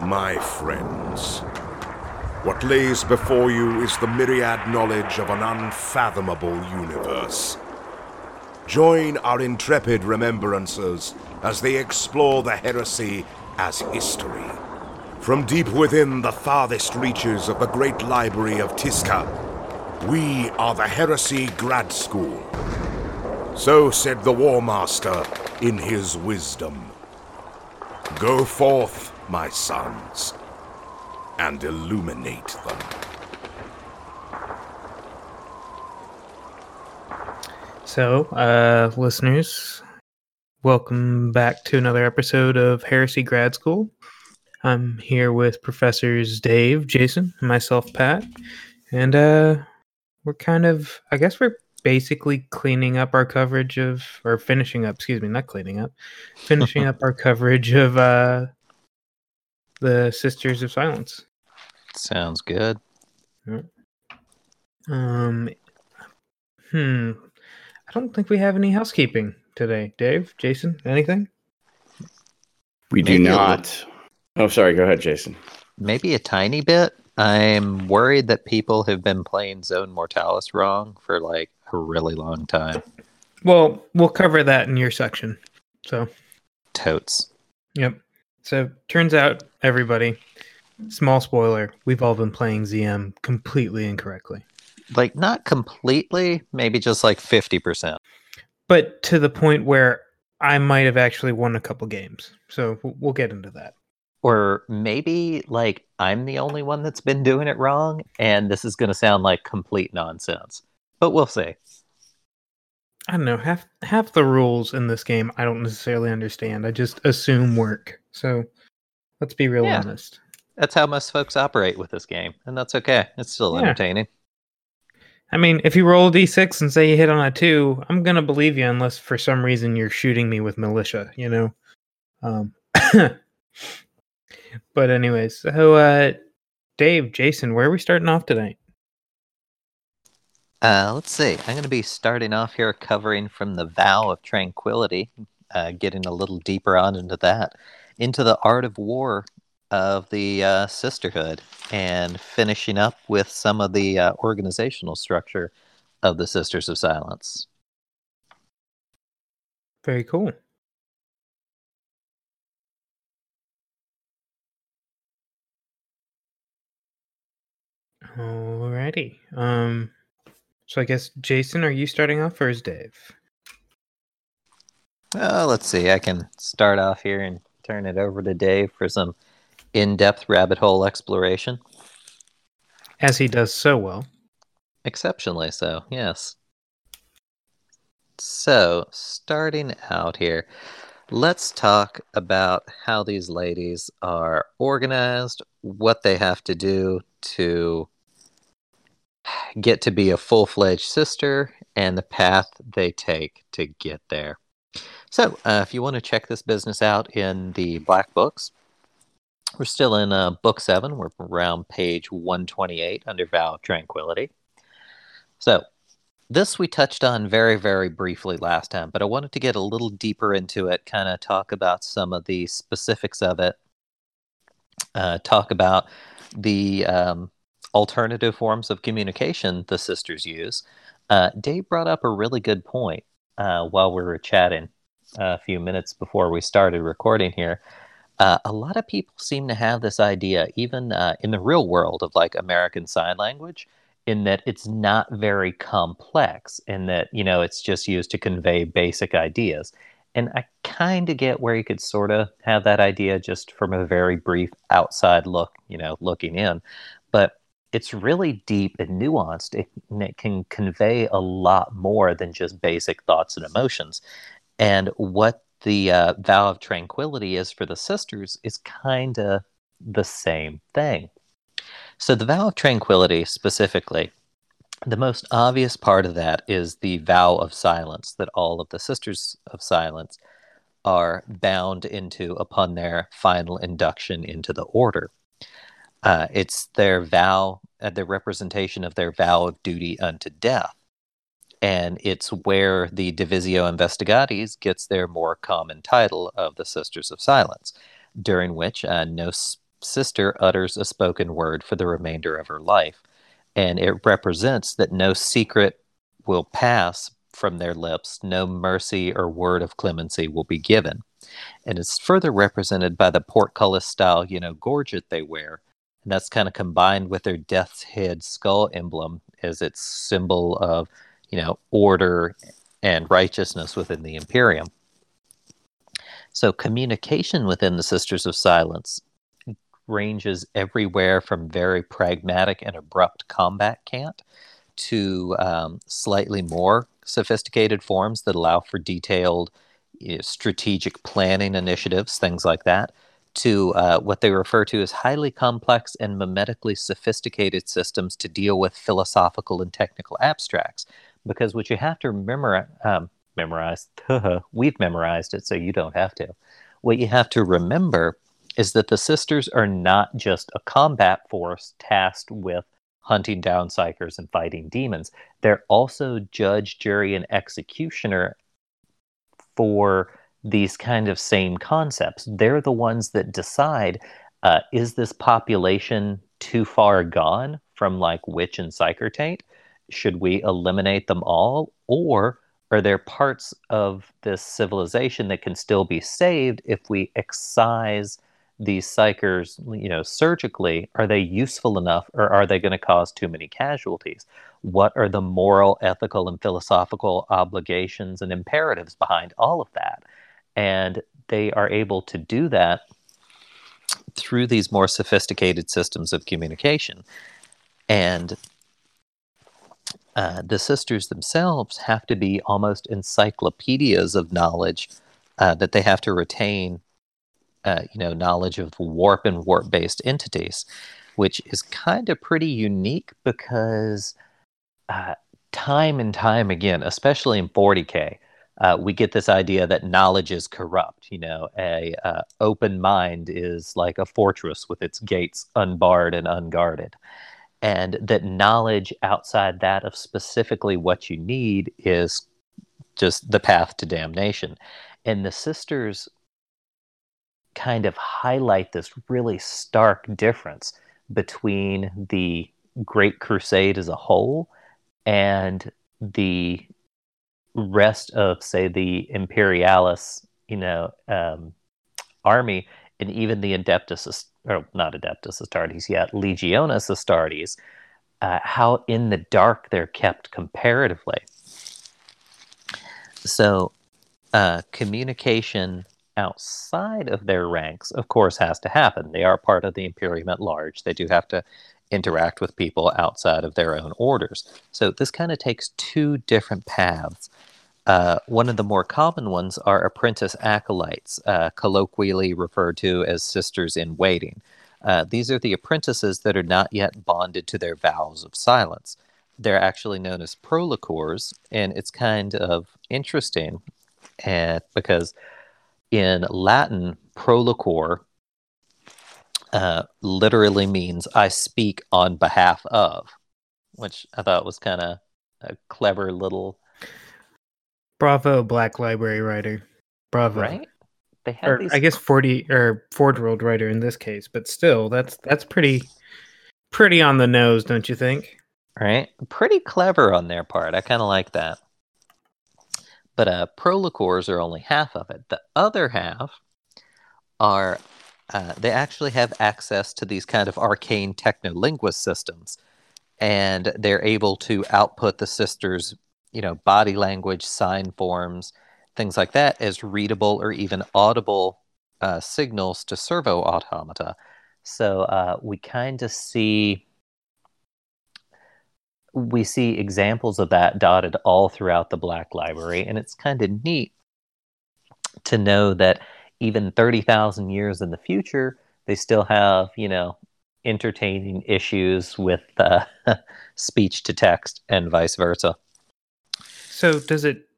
My friends, what lays before you is the myriad knowledge of an unfathomable universe. Join our intrepid remembrancers as they explore the heresy as history. From deep within the farthest reaches of the great library of Tiska, we are the Heresy Grad School. So said the War Master in his wisdom. Go forth, my sons, and illuminate them. So, uh, listeners, welcome back to another episode of Heresy Grad School. I'm here with Professors Dave, Jason, myself, Pat, and uh, we're kind of, I guess, we're basically cleaning up our coverage of, or finishing up, excuse me, not cleaning up, finishing up our coverage of uh, the Sisters of Silence. Sounds good. Um, hmm. I don't think we have any housekeeping today. Dave, Jason, anything? We do Maybe a not. Oh, sorry. Go ahead, Jason. Maybe a tiny bit. I'm worried that people have been playing Zone Mortalis wrong for like a really long time. Well, we'll cover that in your section. So, Totes. yep. So, turns out, everybody, small spoiler, we've all been playing ZM completely incorrectly. Like, not completely, maybe just like 50%. But to the point where I might have actually won a couple games. So, we'll get into that. Or maybe like I'm the only one that's been doing it wrong, and this is going to sound like complete nonsense. But we'll see. I don't know, half half the rules in this game I don't necessarily understand. I just assume work. So, let's be real Yeah. honest. That's how most folks operate with this game, and that's okay. It's still Yeah. entertaining. I mean, if you roll a d6 and say you hit on a two, I'm gonna believe you unless for some reason you're shooting me with militia, you know. Um, but anyways, so uh, Dave, Jason, where are we starting off tonight? Uh, let's see. I'm going to be starting off here covering from the vow of tranquility, uh, getting a little deeper on into that, into the art of war of the uh, sisterhood, and finishing up with some of the uh, organizational structure of the Sisters of Silence. Very cool. Alrighty. Um, so I guess Jason, are you starting off or is Dave? Uh, let's see. I can start off here and turn it over to Dave for some in-depth rabbit hole exploration. As he does so well. Exceptionally so, yes. So, starting out here, let's talk about how these ladies are organized, what they have to do to get to be a full fledged sister, and the path they take to get there. So, uh, if you want to check this business out in the Black Books, we're still in uh, Book 7. We're around page 128 under Vow of Tranquility. So, this we touched on very, very briefly last time, but I wanted to get a little deeper into it, kind of talk about some of the specifics of it, uh, talk about the um, alternative forms of communication the sisters use. Uh, Dave brought up a really good point uh, while we were chatting a few minutes before we started recording here. Uh, a lot of people seem to have this idea, even uh, in the real world, of like American Sign Language in that it's not very complex in that you know it's just used to convey basic ideas and i kind of get where you could sort of have that idea just from a very brief outside look you know looking in. But it's really deep and nuanced it, and it can convey a lot more than just basic thoughts and emotions. And what the uh, vow of tranquility is for the sisters is kind of the same thing. So, the vow of tranquility specifically, the most obvious part of that is the vow of silence that all of the sisters of silence are bound into upon their final induction into the order. Uh, it's their vow, uh, the representation of their vow of duty unto death. And it's where the Divisio Investigatis gets their more common title of the Sisters of Silence, during which uh, no sister utters a spoken word for the remainder of her life. And it represents that no secret will pass from their lips, no mercy or word of clemency will be given. And it's further represented by the portcullis style, you know, gorget they wear. And that's kind of combined with their death's head skull emblem as its symbol of, you know, order and righteousness within the Imperium. So communication within the Sisters of Silence ranges everywhere from very pragmatic and abrupt combat cant to um, slightly more sophisticated forms that allow for detailed you know, strategic planning initiatives, things like that, to uh, what they refer to as highly complex and mimetically sophisticated systems to deal with philosophical and technical abstracts. Because what you have to um, memorized. We've memorized it, so you don't have to. What you have to remember is that the sisters are not just a combat force tasked with hunting down psykers and fighting demons. They're also judge, jury, and executioner for these kind of same concepts. They're the ones that decide uh, is this population too far gone from like witch and psyker taint? Should we eliminate them all? Or are there parts of this civilization that can still be saved if we excise these psykers, you know, surgically? Are they useful enough, or are they going to cause too many casualties? What are the moral, ethical, and philosophical obligations and imperatives behind all of that? And they are able to do that through these more sophisticated systems of communication. And uh, the sisters themselves have to be almost encyclopedias of knowledge uh, that they have to retain, uh, you know, knowledge of warp and warp based entities, which is kind of pretty unique because uh, time and time again, especially in 40K, uh, we get this idea that knowledge is corrupt. You know, a uh, open mind is like a fortress with its gates unbarred and unguarded and that knowledge outside that of specifically what you need is just the path to damnation. And the sisters kind of highlight this really stark difference between the Great Crusade as a whole and the rest of, say, the Imperialis, you know, um, army, and even the Adeptus or not Adeptus Astartes yet, Legionis Astartes, uh, how in the dark they're kept comparatively. So, uh, communication outside of their ranks, of course, has to happen. They are part of the Imperium at large. They do have to interact with people outside of their own orders. So, this kind of takes two different paths. Uh, one of the more common ones are apprentice acolytes, uh, colloquially referred to as sisters in waiting. Uh, these are the apprentices that are not yet bonded to their vows of silence. They're actually known as proloquors, and it's kind of interesting because in Latin, proloquor uh, literally means I speak on behalf of, which I thought was kind of a clever little Bravo, Black Library writer. Bravo. Right? They had or these. I guess forty or Forge World writer in this case, but still, that's that's pretty pretty on the nose, don't you think? Right? Pretty clever on their part. I kind of like that. But uh, are only half of it. The other half are uh, they actually have access to these kind of arcane technolinguist systems, and they're able to output the sisters you know, body language, sign forms, things like that as readable or even audible uh, signals to servo automata. So uh, we kind of see we see examples of that dotted all throughout the Black Library, and it's kind of neat to know that even thirty thousand years in the future, they still have you know entertaining issues with uh, speech to text and vice versa. So does it?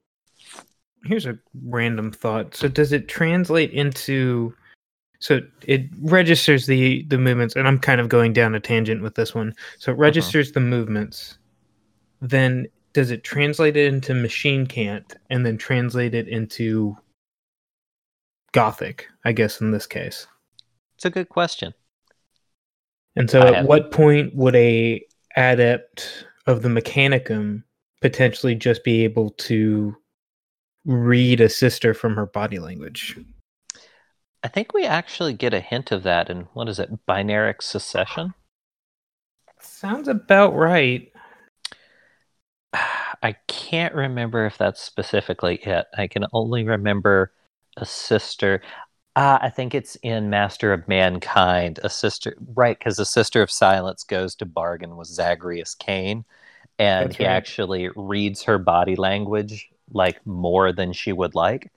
Here's a random thought. So does it translate into? So it registers the the movements, and I'm kind of going down a tangent with this one. So it Uh-huh. registers the movements. Then does it translate it into machine cant, and then translate it into Gothic? I guess in this case. It's a good question. And so, I at have- what point would a adept of the Mechanicum potentially just be able to read a sister from her body language? I think we actually get a hint of that in what is it, binaric succession? Sounds about right. I can't remember if that's specifically it. I can only remember a sister. Ah, I think it's in Master of Mankind. A sister, right? Because the Sister of Silence goes to bargain with Zagreus Kane, and That's he right. actually reads her body language like more than she would like.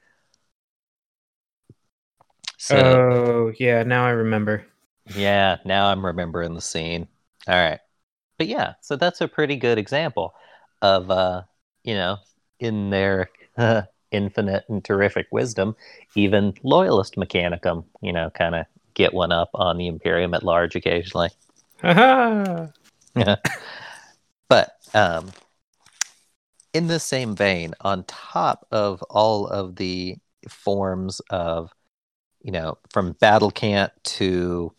So oh, yeah. Now I remember. yeah, now I'm remembering the scene. All right. But yeah, so that's a pretty good example of uh, you know, in their infinite and terrific wisdom, even loyalist mechanicum, you know, kind of get one up on the Imperium at large occasionally. But um, in the same vein, on top of all of the forms of, you know, from battle cant to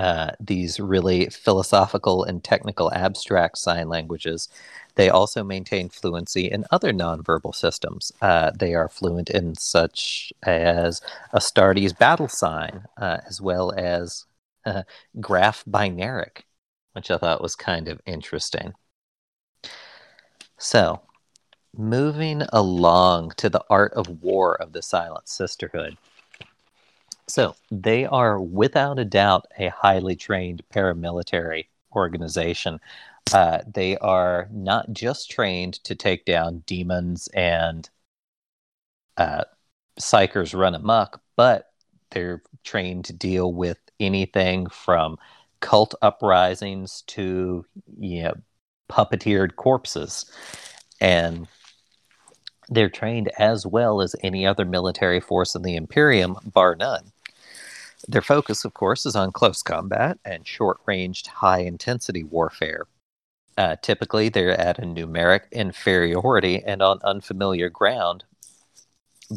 uh, these really philosophical and technical abstract sign languages, they also maintain fluency in other nonverbal systems. Uh, they are fluent in such as Astartes battle sign, uh, as well as uh, graph binaric, which I thought was kind of interesting. So, moving along to the art of war of the Silent Sisterhood. So, they are without a doubt a highly trained paramilitary organization. Uh, they are not just trained to take down demons and uh, psykers run amok, but they're trained to deal with anything from cult uprisings to you know, puppeteered corpses. And they're trained as well as any other military force in the Imperium, bar none. Their focus, of course, is on close combat and short ranged, high intensity warfare. Uh, typically, they're at a numeric inferiority and on unfamiliar ground,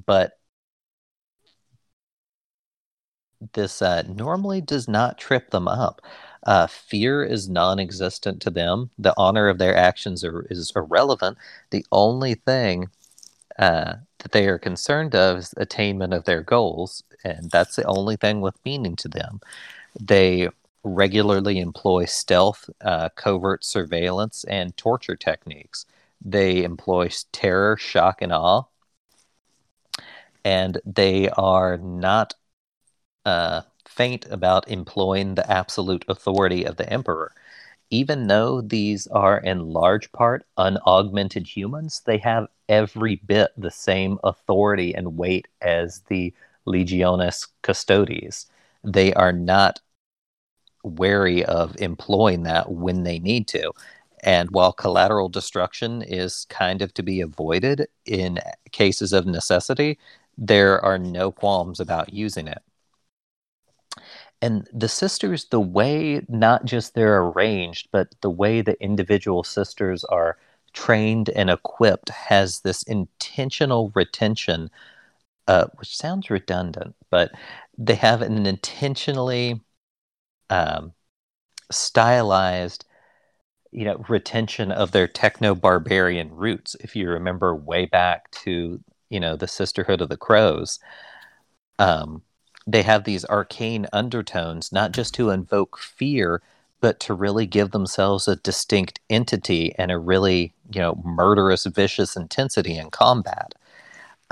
but this uh, normally does not trip them up. Uh, fear is non existent to them. The honor of their actions are, is irrelevant. The only thing uh, that they are concerned of is attainment of their goals, and that's the only thing with meaning to them. They regularly employ stealth, uh, covert surveillance, and torture techniques. They employ terror, shock, and awe, and they are not uh, faint about employing the absolute authority of the emperor. Even though these are in large part unaugmented humans, they have every bit the same authority and weight as the Legionis Custodes. They are not wary of employing that when they need to. And while collateral destruction is kind of to be avoided in cases of necessity, there are no qualms about using it. And the sisters, the way not just they're arranged, but the way the individual sisters are trained and equipped has this intentional retention, uh, which sounds redundant, but they have an intentionally um, stylized you know retention of their techno barbarian roots if you remember way back to you know the sisterhood of the crows. Um, they have these arcane undertones not just to invoke fear but to really give themselves a distinct entity and a really you know murderous vicious intensity in combat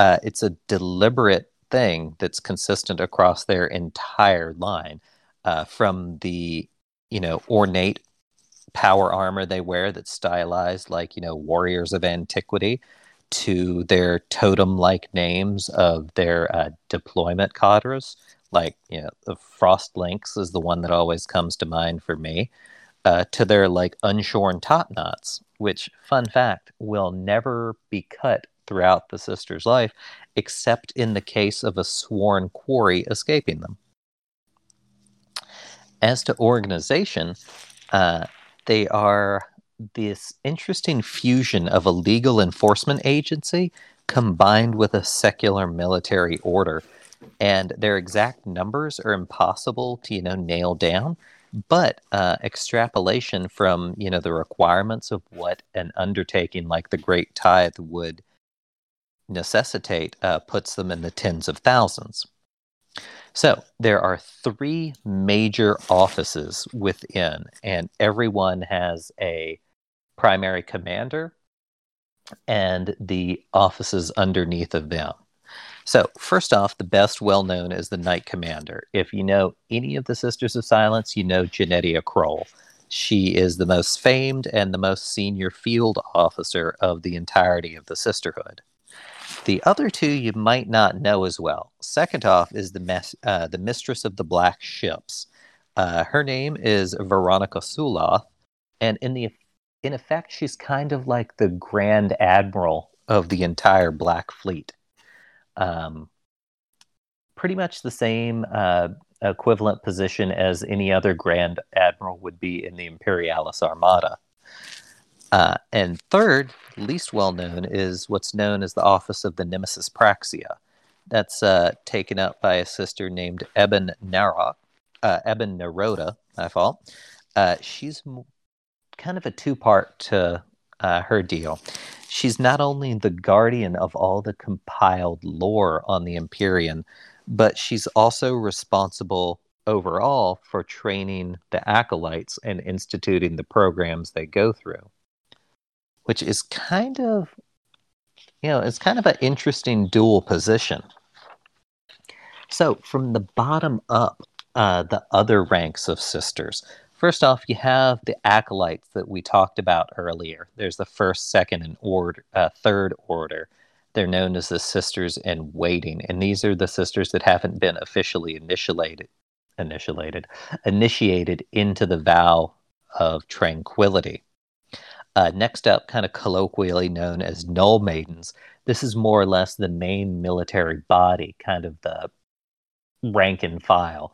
uh, it's a deliberate thing that's consistent across their entire line uh, from the you know ornate power armor they wear that's stylized like you know warriors of antiquity to their totem like names of their uh, deployment cadres. Like you know the frost lynx is the one that always comes to mind for me uh, to their like unshorn top knots which fun fact will never be cut throughout the sister's life except in the case of a sworn quarry escaping them as to organization, uh, they are this interesting fusion of a legal enforcement agency combined with a secular military order. and their exact numbers are impossible to you know nail down but uh, extrapolation from you know the requirements of what an undertaking like the great tithe would necessitate uh, puts them in the tens of thousands so there are three major offices within and everyone has a primary commander and the offices underneath of them so, first off, the best well known is the Knight Commander. If you know any of the Sisters of Silence, you know Jenetia Krole. She is the most famed and the most senior field officer of the entirety of the Sisterhood. The other two you might not know as well. Second off is the mes- uh, the Mistress of the Black Ships. Uh, her name is Veronica Suloth, and in the in effect, she's kind of like the Grand Admiral of the entire Black Fleet um, pretty much the same uh, equivalent position as any other Grand Admiral would be in the Imperialis Armada. Uh, and third, least well known, is what's known as the Office of the Nemesis Praxia. That's uh, taken up by a sister named Eben Narok, uh, Eben Naroda, my fault. Uh, she's kind of a two part to uh, her deal she's not only the guardian of all the compiled lore on the Empyrean, but she's also responsible overall for training the acolytes and instituting the programs they go through, which is kind of, you know, it's kind of an interesting dual position. So, from the bottom up, uh, the other ranks of sisters. First off, you have the acolytes that we talked about earlier. There's the first, second, and order, uh, third order. They're known as the sisters in waiting, and these are the sisters that haven't been officially initiated, initiated, initiated into the vow of tranquility. Uh, next up, kind of colloquially known as null maidens. This is more or less the main military body, kind of the rank and file,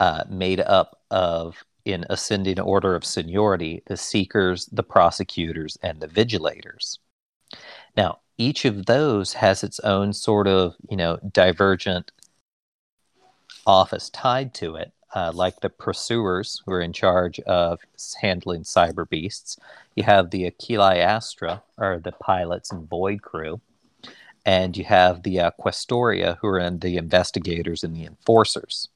uh, made up of in ascending order of seniority the seekers, the prosecutors, and the vigilators. Now, each of those has its own sort of, you know, divergent office tied to it, uh, like the pursuers who are in charge of handling cyber beasts. You have the Achilli Astra, or the pilots and void crew, and you have the uh, Questoria, who are in the investigators and the enforcers.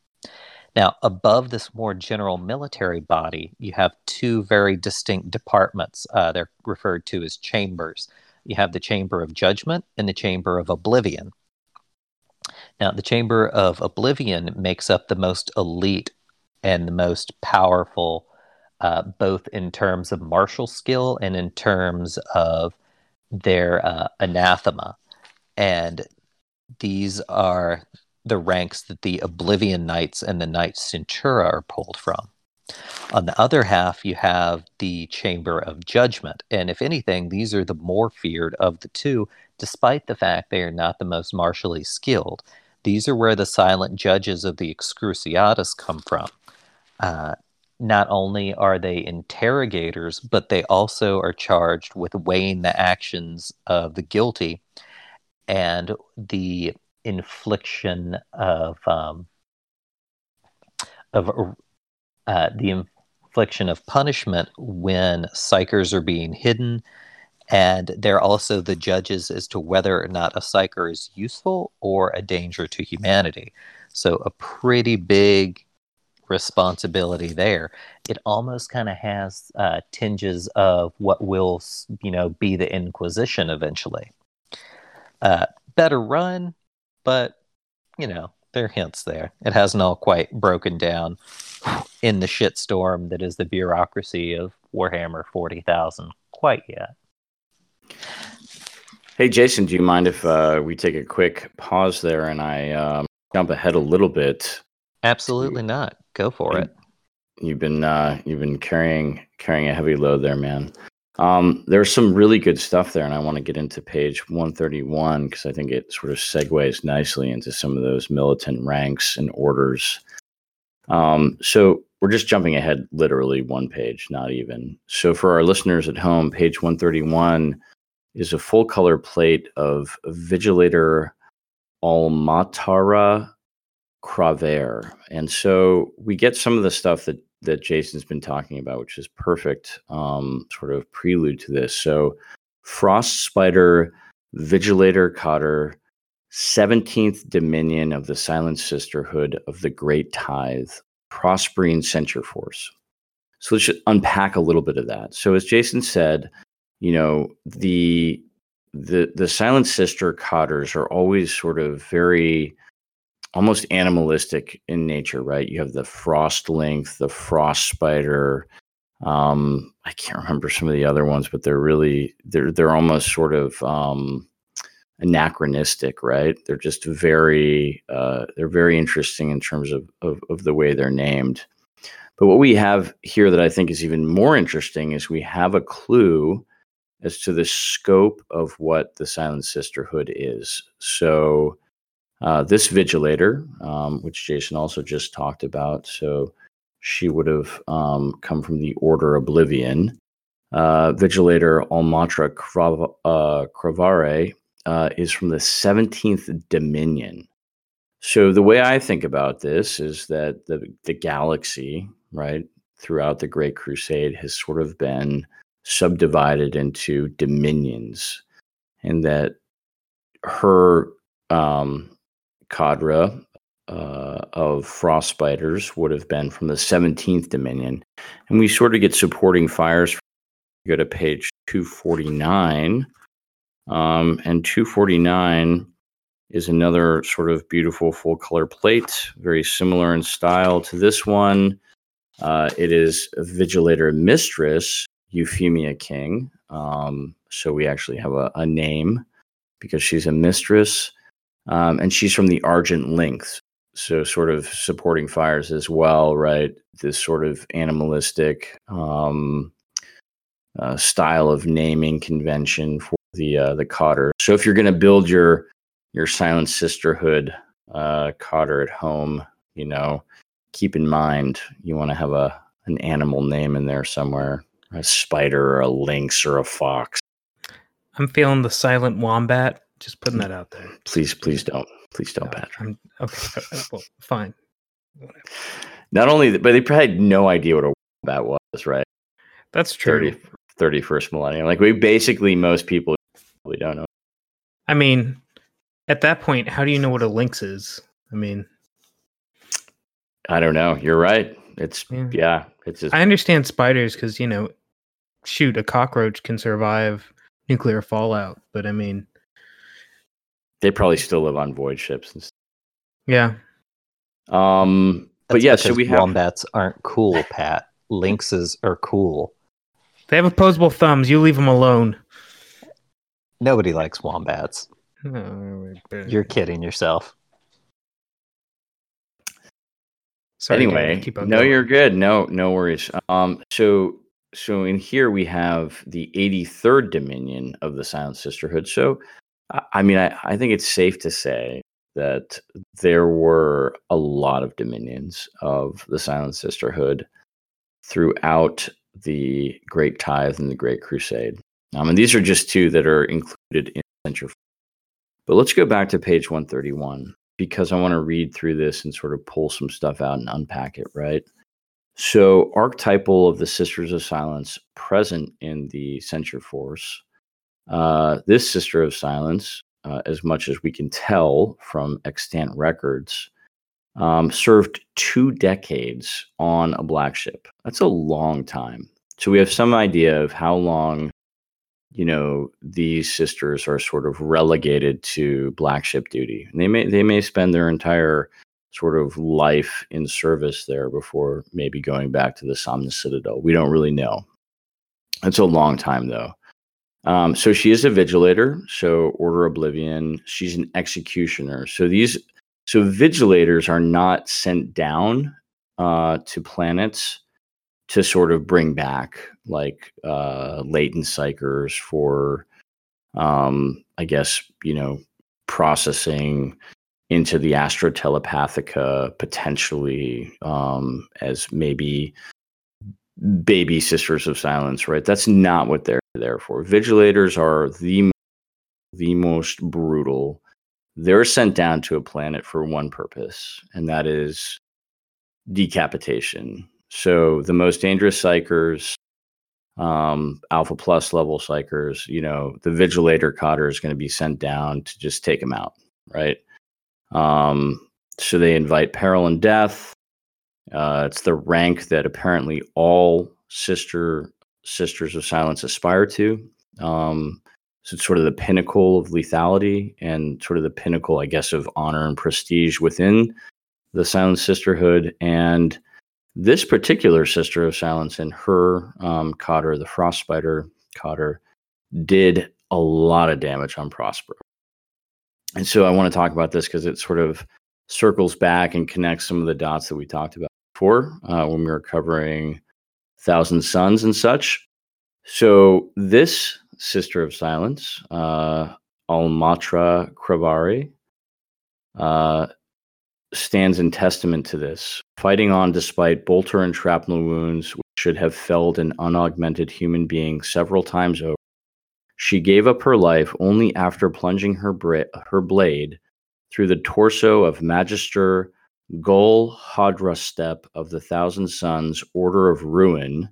Now, above this more general military body, you have two very distinct departments. Uh, they're referred to as chambers. You have the Chamber of Judgment and the Chamber of Oblivion. Now, the Chamber of Oblivion makes up the most elite and the most powerful, uh, both in terms of martial skill and in terms of their uh, anathema. And these are the ranks that the Oblivion Knights and the Knights Centura are pulled from. On the other half, you have the Chamber of Judgment. And if anything, these are the more feared of the two, despite the fact they are not the most martially skilled. These are where the silent judges of the Excruciatus come from. Uh, not only are they interrogators, but they also are charged with weighing the actions of the guilty and the infliction of um, of uh, the infliction of punishment when psykers are being hidden, and they're also the judges as to whether or not a psyker is useful or a danger to humanity. So a pretty big responsibility there. It almost kind of has uh, tinges of what will, you know, be the Inquisition eventually. Uh, better run, but you know there are hints there. It hasn't all quite broken down in the shitstorm that is the bureaucracy of Warhammer Forty Thousand quite yet. Hey Jason, do you mind if uh, we take a quick pause there and I um, jump ahead a little bit? Absolutely not. Go for it. You've been uh, you've been carrying carrying a heavy load there, man. Um, there's some really good stuff there, and I want to get into page 131 because I think it sort of segues nicely into some of those militant ranks and orders. Um, so we're just jumping ahead literally one page, not even. So for our listeners at home, page 131 is a full color plate of Vigilator Almatara Craver. And so we get some of the stuff that that Jason's been talking about, which is perfect um, sort of prelude to this. So Frost Spider, Vigilator Cotter, 17th Dominion of the Silent Sisterhood of the Great Tithe, Prospero Censure Force. So let's just unpack a little bit of that. So as Jason said, you know, the the the Silent Sister Cotters are always sort of very almost animalistic in nature, right? You have the frost lynx, the frost spider. Um, I can't remember some of the other ones, but they're really they're they're almost sort of um, anachronistic, right? They're just very uh, they're very interesting in terms of, of of the way they're named. But what we have here that I think is even more interesting is we have a clue as to the scope of what the Silent Sisterhood is. So uh, this vigilator, um, which Jason also just talked about, so she would have um, come from the Order Oblivion. Uh, vigilator Almatra Crav- uh, uh, is from the 17th Dominion. So the way I think about this is that the the galaxy, right, throughout the Great Crusade has sort of been subdivided into dominions, and that her um, cadre uh, of frost spiders would have been from the 17th Dominion. And we sort of get supporting fires. Go to page 249. Um, and 249 is another sort of beautiful full color plate, very similar in style to this one. Uh, it is Vigilator Mistress, Euphemia King. Um, so we actually have a, a name because she's a mistress. Um, and she's from the Argent Lynx, so sort of supporting fires as well, right? This sort of animalistic um, uh, style of naming convention for the uh, the cotter. So if you're going to build your your silent sisterhood uh, cotter at home, you know, keep in mind you want to have a an animal name in there somewhere, a spider or a lynx or a fox. I'm feeling the silent wombat just putting mm. that out there. Please, please don't. Please don't, No, Patrick. I'm, okay, well, fine. Whatever. Not only, but they probably had no idea what a wombat was, right? That's true. 30, 31st millennium. Like we basically, most people probably don't know. I mean, at that point, how do you know what a lynx is? I mean, I don't know. You're right. It's Yeah. yeah. It's just I understand spiders because you know, shoot, a cockroach can survive nuclear fallout, but I mean, they probably still live on void ships. And stuff. yeah, Um, but yeah, so because we have wombats aren't cool, Pat. Lynxes are cool. they have opposable thumbs. You leave them alone. Nobody likes wombats. No, You're kidding yourself. Sorry, anyway. keep No, going. you're good. No, no worries. Um, so so in here we have the 83rd Dominion of the Silent Sisterhood. So I- mean, I, I think it's safe to say that there were a lot of dominions of the Silent Sisterhood throughout the Great Tithe and the Great Crusade. Um, and these are just two that are included in Century. But let's go back to page 131 because I want to read through this and sort of pull some stuff out and unpack it, right? So, archetypal of the Sisters of Silence present in the Censure Force. Uh, this Sister of Silence, uh, as much as we can tell from extant records, um, served two decades on a black ship. That's a long time. So we have some idea of how long, you know, these sisters are sort of relegated to black ship duty. And they may they may spend their entire sort of life in service there before maybe going back to the Somnus Citadel. We don't really know. It's a long time though. Um, so she is a vigilator. So Order Oblivion. She's an executioner. So these so vigilators are not sent down uh, to planets to sort of bring back like uh, latent psykers for, um, I guess you know, processing into the Astra Telepathica potentially um, as maybe baby sisters of silence. Right? That's not what they're there for. Vigilators are the the most brutal they're sent down to a planet for one purpose, and that is decapitation. So the most dangerous psykers, um, alpha plus level psychers, you know, the vigilator cotter is going to be sent down to just take them out, right? Um, so they invite peril and death. Uh, it's the rank that apparently all sister sisters of silence aspire to. Um, so it's sort of the pinnacle of lethality and sort of the pinnacle, I guess, of honor and prestige within the silent sisterhood. And this particular sister of silence and her um, cotter, the frost spider cotter, did a lot of damage on Prosper. And so I want to talk about this because it sort of circles back and connects some of the dots that we talked about before uh, when we were covering Thousand Suns and such. So this Sister of Silence, uh, Almatra Kravari, uh, stands in testament to this, fighting on despite bolter and shrapnel wounds which should have felled an unaugmented human being several times over. She gave up her life only after plunging her, bra- her blade through the torso of Magister Gol Hadrastep of the Thousand Suns Order of Ruin,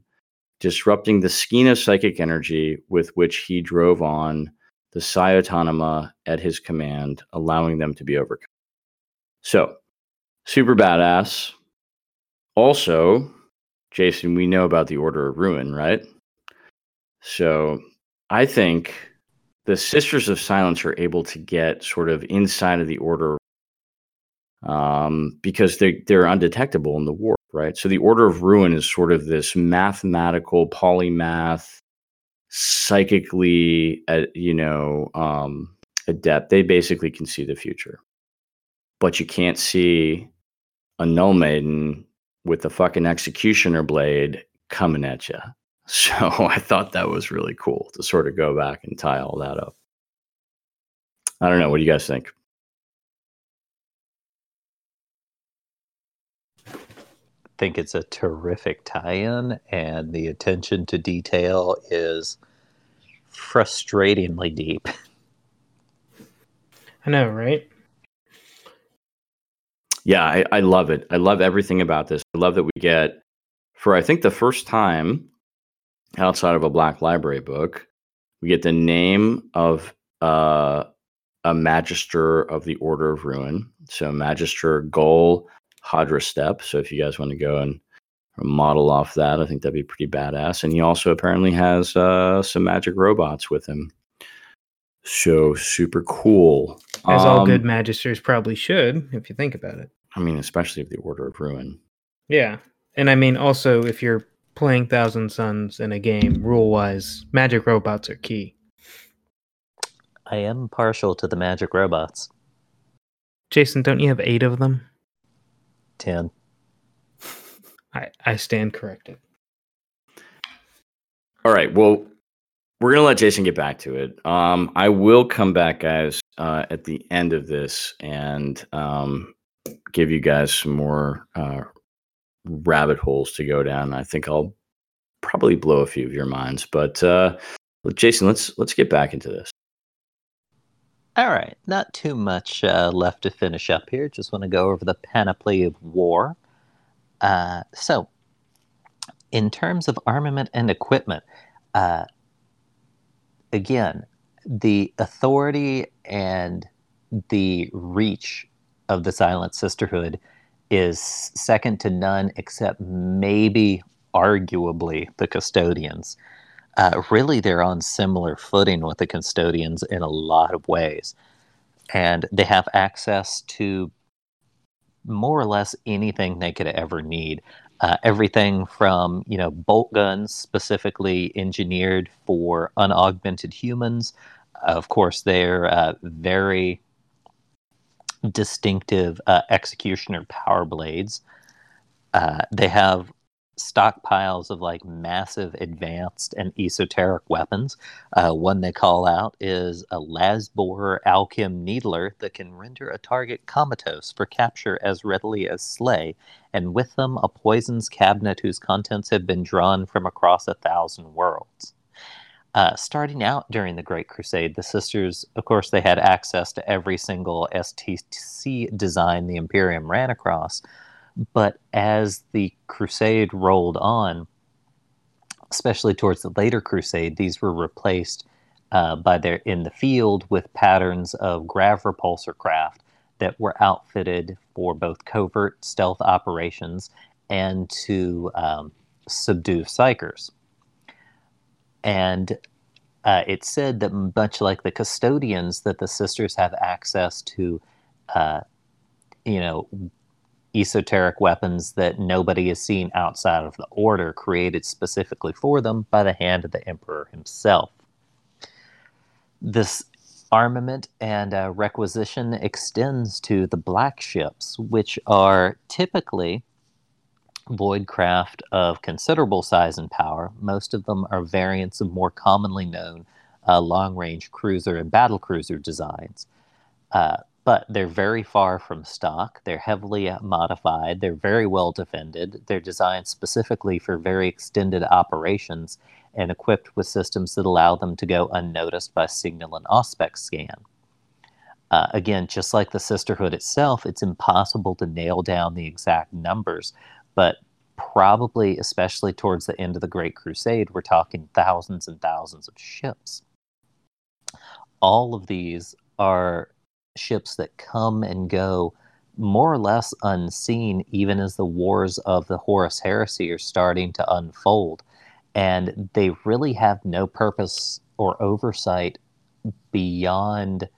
disrupting the skein of psychic energy with which he drove on the Psi at his command, allowing them to be overcome. So, super badass. Also, Jason, we know about the Order of Ruin, right? So, I think the Sisters of Silence are able to get sort of inside of the Order um, because they they're undetectable in the warp, right? So the Order of Ruin is sort of this mathematical polymath, psychically, uh, you know, um, adept. They basically can see the future, but you can't see a null maiden with a fucking executioner blade coming at you. So I thought that was really cool to sort of go back and tie all that up. I don't know. What do you guys think? I think it's a terrific tie-in, and the attention to detail is frustratingly deep. I know, right? Yeah, I, I love it. I love everything about this. I love that we get, for I think the first time outside of a Black Library book, we get the name of uh, a Magister of the Order of Ruin. So Magister Gol Hadrastep. So if you guys want to go and model off that, I think that'd be pretty badass. And he also apparently has uh, some magic robots with him. So super cool. As um, all good magisters probably should, if you think about it. I mean, especially of the Order of Ruin. Yeah. And I mean, also, if you're playing Thousand Suns in a game, rule wise, magic robots are key. I am partial to the magic robots. Jason, don't you have eight of them? 10. I, I stand corrected. All right. Well, we're going to let Jason get back to it. Um, I will come back, guys, uh, at the end of this and um, give you guys some more uh, rabbit holes to go down. I think I'll probably blow a few of your minds, but uh, Jason, let's let's get back into this. All right, not too much uh, left to finish up here. Just want to go over the panoply of war. Uh, so, in terms of armament and equipment, uh, again, the authority and the reach of the Silent Sisterhood is second to none, except maybe arguably the custodians uh, really they're on similar footing with the custodians in a lot of ways. And they have access to more or less anything they could ever need. Uh, everything from you know bolt guns specifically engineered for unaugmented humans. Of course, they're uh, very distinctive uh, executioner power blades. Uh, they have stockpiles of like massive advanced and esoteric weapons. Uh, one they call out is a Lasbor Alchem Needler that can render a target comatose for capture as readily as slay, and with them a poisons cabinet whose contents have been drawn from across a thousand worlds. Uh, starting out during the Great Crusade, the sisters, of course, they had access to every single STC design the Imperium ran across. But as the Crusade rolled on, especially towards the later Crusade, these were replaced uh, by their in the field with patterns of grav repulsor craft that were outfitted for both covert stealth operations and to um, subdue psykers. And uh, it said that much like the custodians, that the sisters have access to, uh, you know, esoteric weapons that nobody has seen outside of the order, created specifically for them by the hand of the emperor himself. This armament and uh, requisition extends to the black ships, which are typically void craft of considerable size and power. Most of them are variants of more commonly known uh, long range cruiser and battle cruiser designs. Uh, but they're very far from stock. They're heavily modified. They're very well defended. They're designed specifically for very extended operations and equipped with systems that allow them to go unnoticed by signal and auspex scan. Uh, again, just like the Sisterhood itself, it's impossible to nail down the exact numbers, but probably, especially towards the end of the Great Crusade, we're talking thousands and thousands of ships. All of these are ships that come and go more or less unseen, even as the wars of the Horus Heresy are starting to unfold. And they really have no purpose or oversight beyond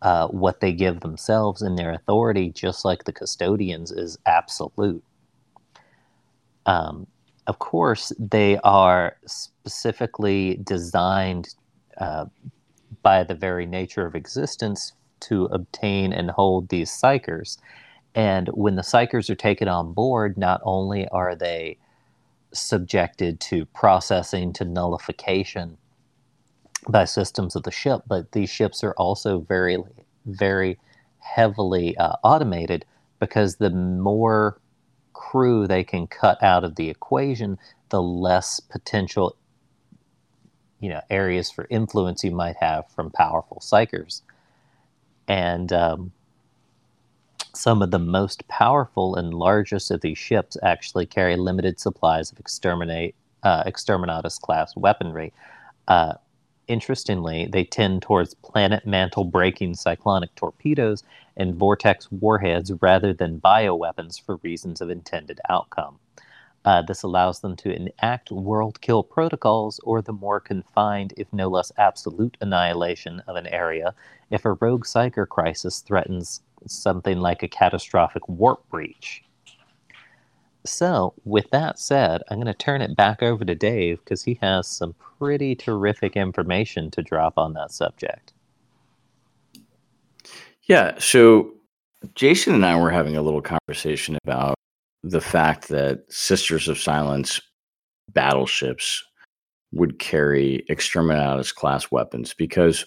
uh, what they give themselves, and their authority, just like the custodians, is absolute. Um, of course, they are specifically designed uh, by the very nature of existence to obtain and hold these psykers. And when the psykers are taken on board, not only are they subjected to processing to nullification by systems of the ship, but these ships are also very, very heavily uh, automated because the more crew they can cut out of the equation, the less potential you know areas for influence you might have from powerful psykers. And um, some of the most powerful and largest of these ships actually carry limited supplies of exterminate uh, exterminatus class weaponry. Uh, interestingly, they tend towards planet mantle breaking cyclonic torpedoes and vortex warheads rather than bioweapons for reasons of intended outcome. Uh, this allows them to enact world kill protocols or the more confined, if no less absolute, annihilation of an area if a rogue psyker crisis threatens something like a catastrophic warp breach. So, with that said, I'm going to turn it back over to Dave because he has some pretty terrific information to drop on that subject. Yeah. So, Jason and I were having a little conversation about the fact that Sisters of Silence battleships would carry exterminatus class weapons because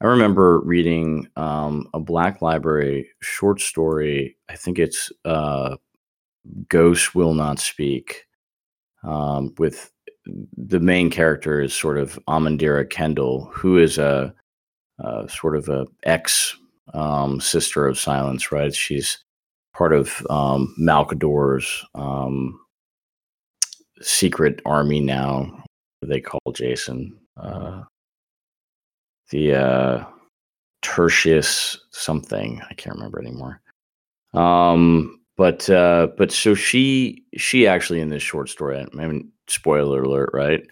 I remember reading um, a Black Library short story. I think it's uh, Ghosts Will Not Speak, um, with the main character is sort of Amendera Kendel, who is a, a sort of a ex um, sister of silence, right? She's part of um, Malcador's um, secret army now. They call Jason uh, the uh, Tertius something. I can't remember anymore. Um, but uh, but so she she actually in this short story. I mean, spoiler alert, right?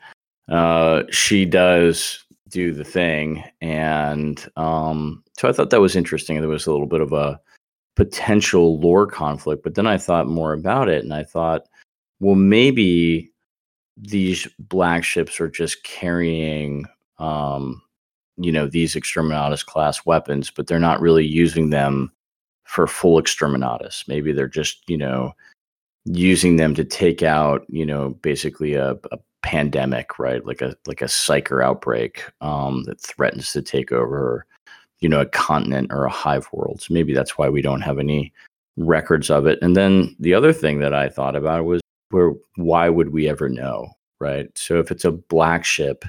Uh, she does do the thing, and um, so I thought that was interesting. There was a little bit of a potential lore conflict. But then I thought more about it and I thought, well, maybe these black ships are just carrying, um, you know, these exterminatus class weapons, but they're not really using them for full exterminatus. Maybe they're just, you know, using them to take out, you know, basically a, a pandemic, right? Like a like a psyker outbreak um, that threatens to take over you know a continent or a hive world. So maybe that's why we don't have any records of it. And then the other thing that I thought about was where why would we ever know, right? So if it's a black ship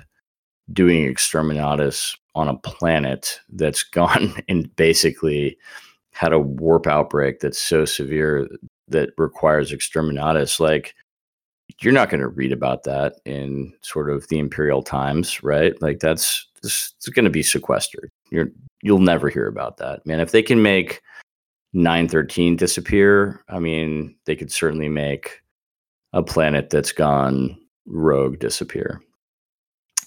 doing exterminatus on a planet that's gone and basically had a warp outbreak that's so severe that requires exterminatus like you're not going to read about that in sort of the imperial times right? Like that's it's going to be sequestered. You're you'll never hear about that. Man if they can make 913 disappear i mean they could certainly make a planet that's gone rogue disappear.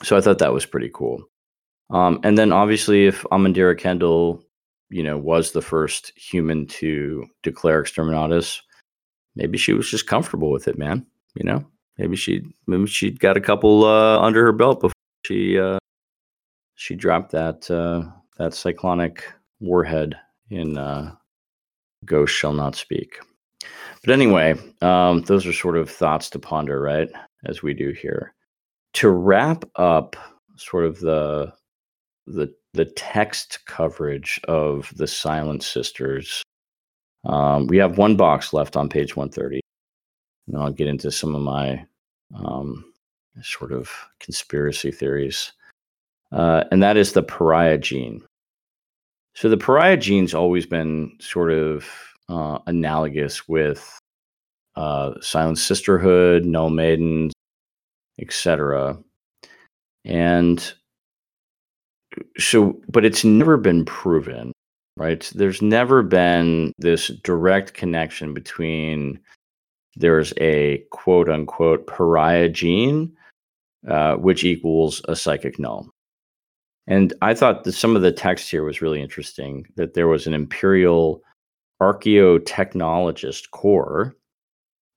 So i thought that was pretty cool. Um, and then obviously if Amendera Kendel you know was the first human to declare exterminatus maybe she was just comfortable with it man you know, maybe she maybe she'd got a couple uh, under her belt before she uh, she dropped that uh, that cyclonic warhead in uh, Ghost Shall Not Speak. But anyway, um, those are sort of thoughts to ponder, right? As we do here. To wrap up sort of the the the text coverage of the Silent Sisters, um, we have one box left on page 130 and I'll get into some of my um, sort of conspiracy theories. Uh, and that is the pariah gene. So the pariah gene's always been sort of uh, analogous with uh, silent sisterhood, null maidens, etc. And so, but it's never been proven, right? There's never been this direct connection between there's a quote unquote pariah gene, uh, which equals a psychic null. And I thought that some of the text here was really interesting that there was an imperial archaeotechnologist corps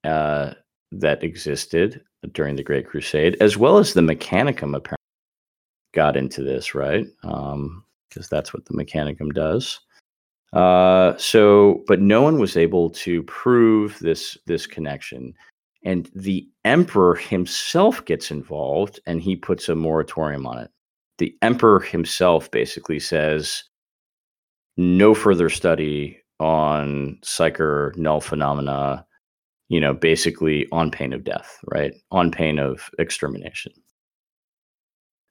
uh, that existed during the Great Crusade, as well as the Mechanicum apparently got into this, right? Because um, that's what the Mechanicum does. Uh, so, but no one was able to prove this this connection, and the emperor himself gets involved, and he puts a moratorium on it. The emperor himself basically says, no further study on psyker null phenomena. You know, basically on pain of death, right? On pain of extermination.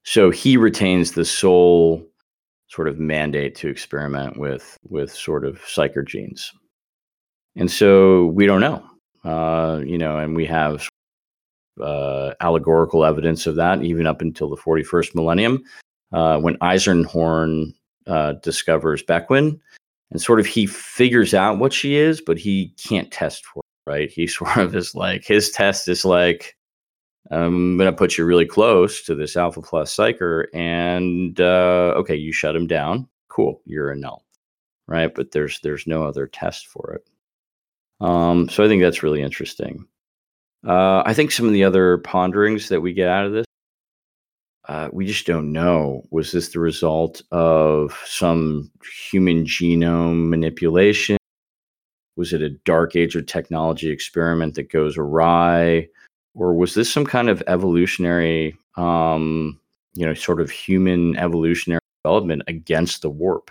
So he retains the sole sort of mandate to experiment with with sort of psyker genes. And so we don't know, uh, you know, and we have uh, allegorical evidence of that even up until the 41st millennium, uh, when Eisenhorn uh, discovers Bequin and sort of he figures out what she is, but he can't test for it, right? He sort of is like his test is like I'm going to put you really close to this alpha plus psyker. And uh, okay, you shut him down. Cool, you're a null, right? But there's there's no other test for it. Um, so I think that's really interesting. Uh, I think some of the other ponderings that we get out of this, uh, we just don't know. Was this the result of some human genome manipulation? Was it a dark age of technology experiment that goes awry? Or was this some kind of evolutionary um, you know sort of human evolutionary development against the warp?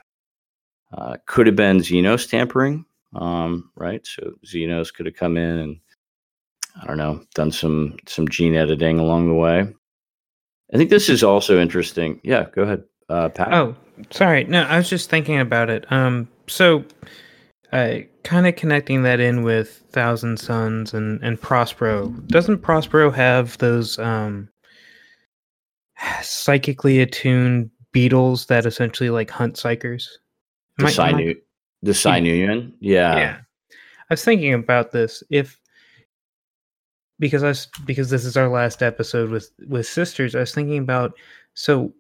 Uh, could have been xenos tampering um, right? So xenos could have come in and i don't know done some some gene editing along the way. I think this is also interesting. Yeah go ahead uh, pat. Oh sorry. No i was just thinking about it. Um so uh, kind of connecting that in with Thousand Sons and and Prospero. Doesn't Prospero have those um, psychically attuned beetles that essentially like hunt psykers? The Sinu, the Psychneuein, yeah. Yeah, I was thinking about this if because I was, because this is our last episode with with sisters. I was thinking about so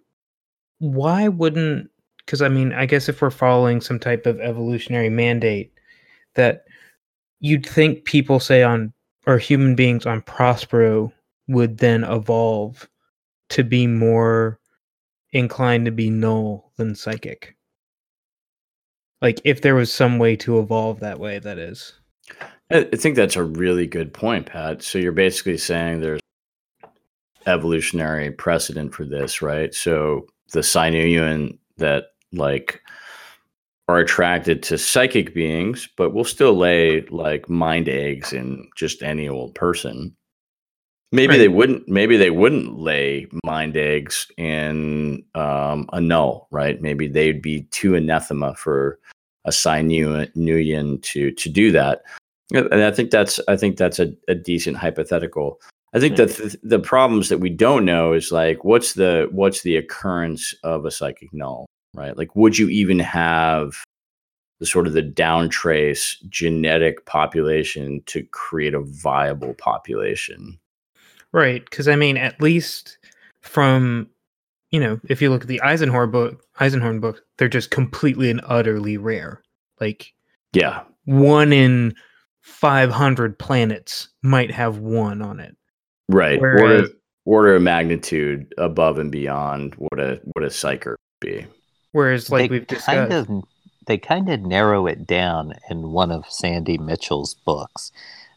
why wouldn't because I mean, I guess if we're following some type of evolutionary mandate, that you'd think people say on or human beings on Prospero would then evolve to be more inclined to be null than psychic. Like if there was some way to evolve that way, that is. I think that's a really good point, Pat. So you're basically saying there's evolutionary precedent for this, right? So the Psychneuein that like are attracted to psychic beings, but will still lay like mind eggs in just any old person. Maybe Right. they wouldn't. Maybe they wouldn't lay mind eggs in um, a null, right? Maybe they'd be too anathema for a Psychneuein to to do that. And I think that's I think that's a, a decent hypothetical. I think that th- the problems that we don't know is like what's the what's the occurrence of a psychic null, right? Like, would you even have the sort of the downtrace genetic population to create a viable population? Right, because I mean, at least from you know, if you look at the Eisenhorn book, Eisenhorn book, they're just completely and utterly rare. Like Yeah, one in five hundred planets might have one on it. right. Whereas- order, order of magnitude above and beyond what a what a psyker would be. Whereas, like they we've discussed, kind of they kind of narrow it down in one of Sandy Mitchell's books.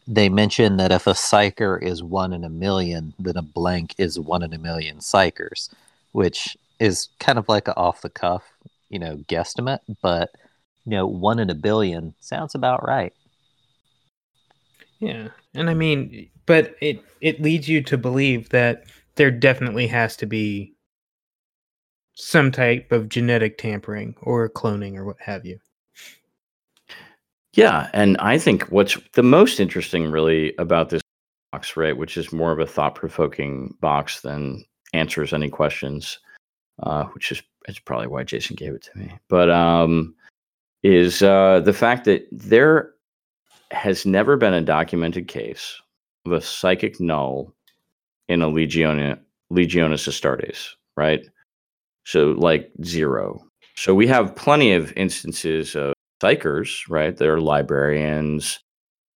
They mention that if a psyker is one in a million, then a blank is one in a million psykers, which is kind of like an off the cuff, you know, guesstimate. But you know, one in a billion sounds about right. yeah, and I mean, but it it leads you to believe that there definitely has to be some type of genetic tampering or cloning or what have you. Yeah, and I think what's the most interesting really about this box, right, which is more of a thought-provoking box than answers any questions, uh, which is it's probably why Jason gave it to me. But um, is uh, the fact that there has never been a documented case of a psychic null in a Legiona, Legionis Astartes, right? So like zero. So we have plenty of instances of psykers, right? They're librarians.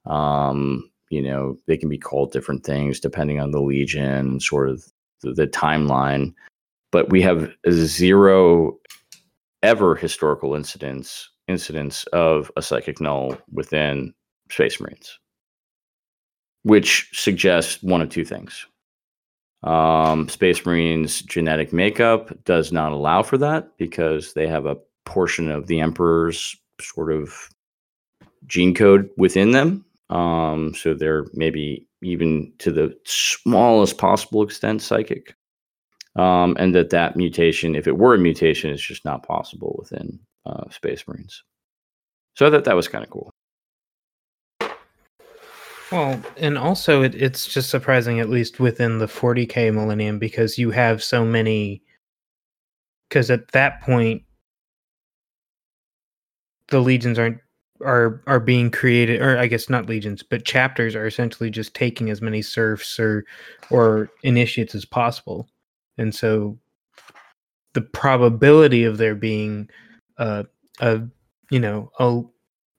Um, you know, they can be called different things depending on the legion, sort of the, the timeline. But we have zero ever historical incidents incidents of a psychic null within Space Marines, which suggests one of two things. Um, Space Marines genetic makeup does not allow for that because they have a portion of the Emperor's sort of gene code within them. Um, so they're maybe even to the smallest possible extent psychic. Um, and that that mutation, if it were a mutation, is just not possible within uh, Space Marines. So I thought that was kind of cool. Well, and also it, it's just surprising, at least within the 40k millennium, because you have so many. Because at that point, the legions aren't are are being created, or I guess not legions, but chapters are essentially just taking as many serfs or or initiates as possible, and so the probability of there being a a you know a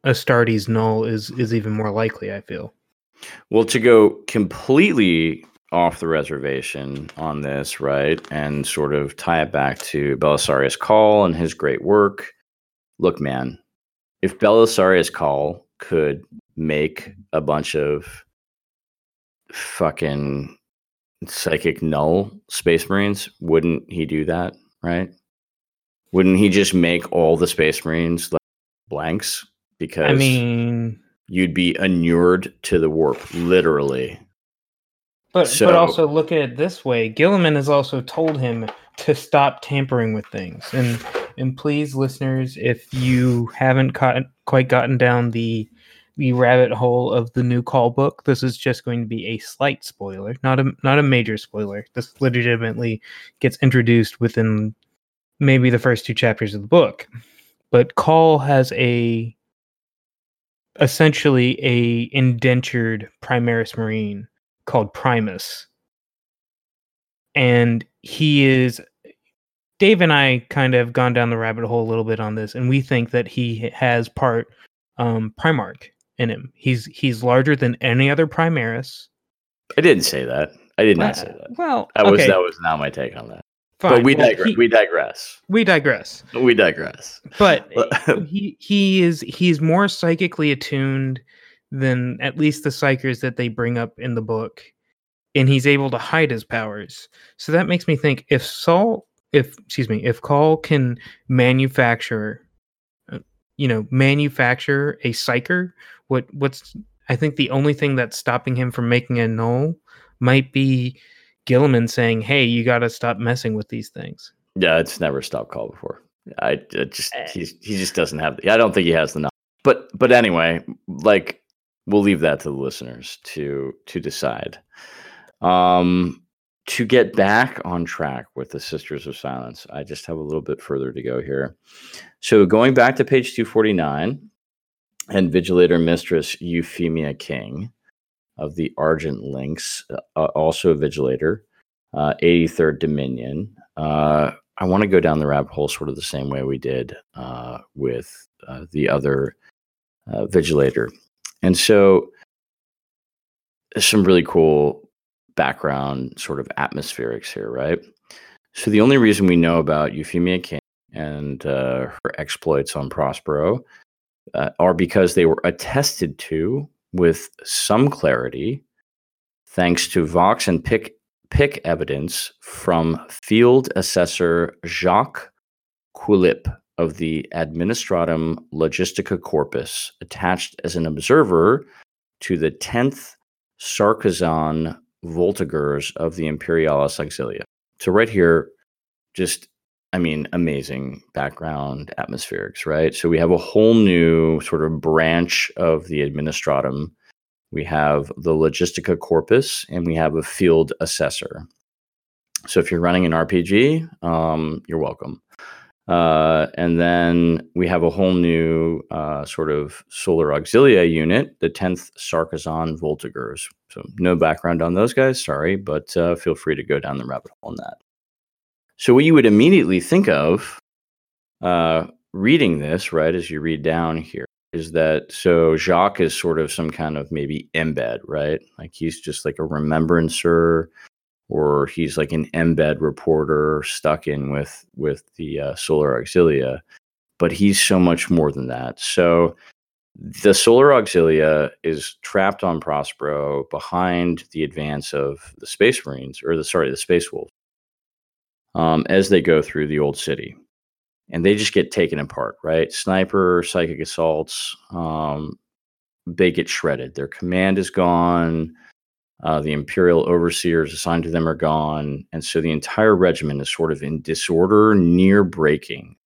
Astartes null is is even more likely. I feel. Well, to go completely off the reservation on this, right, and sort of tie it back to Belisarius Cawl and his great work. Look, man, if Belisarius Cawl could make a bunch of fucking psychic null space marines, wouldn't he do that, right? Wouldn't he just make all the space marines like blanks? Because I mean, you'd be inured to the warp, literally. but So- but also look at it this way: Guilliman has also told him to stop tampering with things. And and please, listeners, if you haven't caught, quite gotten down the the rabbit hole of the new Cawl book, this is just going to be a slight spoiler, not a not a major spoiler. This legitimately gets introduced within maybe the first two chapters of the book. But Cawl has a essentially a indentured Primaris Marine called Primus. And he is Dave and I kind of have gone down the rabbit hole a little bit on this, and we think that he has part um, Primarch in him. He's he's larger than any other Primaris. I didn't say that. I did not say Uh, that. Well, That was okay, that was not my take on that. Fine. But we Well, digress. he- we digress. we digress. We digress. But he he is he's more psychically attuned than at least the psykers that they bring up in the book and he's able to hide his powers so that makes me think if saul if excuse me if Cawl can manufacture uh, you know manufacture a psyker what what's i think the only thing that's stopping him from making a null might be Guilliman saying, "Hey, you got to stop messing with these things." Yeah, it's never stopped Cawl before. I it just Eh. he's he just doesn't have. The, I don't think he has the knowledge. But but anyway, like we'll leave that to the listeners to to decide. Um, to get back on track with the Sisters of Silence, I just have a little bit further to go here. So going back to page two forty nine, and Vigilator Mistress Euphemia King of the Argent Lynx, uh, also a Vigilator, uh, 83rd Dominion. Uh, I want to go down the rabbit hole sort of the same way we did uh, with uh, the other uh, Vigilator. And so some really cool background sort of atmospherics here, right? So the only reason we know about Euphemia King and uh, her exploits on Prospero uh, are because they were attested to with some clarity thanks to Vox and pict pict evidence from field assessor Jacques Coulip of the Administratum Logistica Corpus, attached as an observer to the 10th Sarkazan Voltigers of the Imperialis Auxilia. So, right here, just, I mean, amazing background atmospherics, right? So, we have a whole new sort of branch of the Administratum we have the logistica corpus and we have a field assessor so if you're running an rpg um, you're welcome uh, and then we have a whole new uh, sort of solar auxilia unit the 10th sarkazan Voltigers. so no background on those guys sorry but uh, feel free to go down the rabbit hole on that so what you would immediately think of uh, reading this right as you read down here is that so Jacques is sort of some kind of maybe embed, right? Like he's just like a remembrancer, or he's like an embed reporter stuck in with with the uh, Solar Auxilia, but he's so much more than that. So the Solar Auxilia is trapped on Prospero behind the advance of the Space Marines, or the sorry, the Space Wolves, um, as they go through the old city and they just get taken apart, right? Sniper, psychic assaults, um, they get shredded. Their command is gone. Uh, the imperial overseers assigned to them are gone, and so the entire regiment is sort of in disorder, near breaking.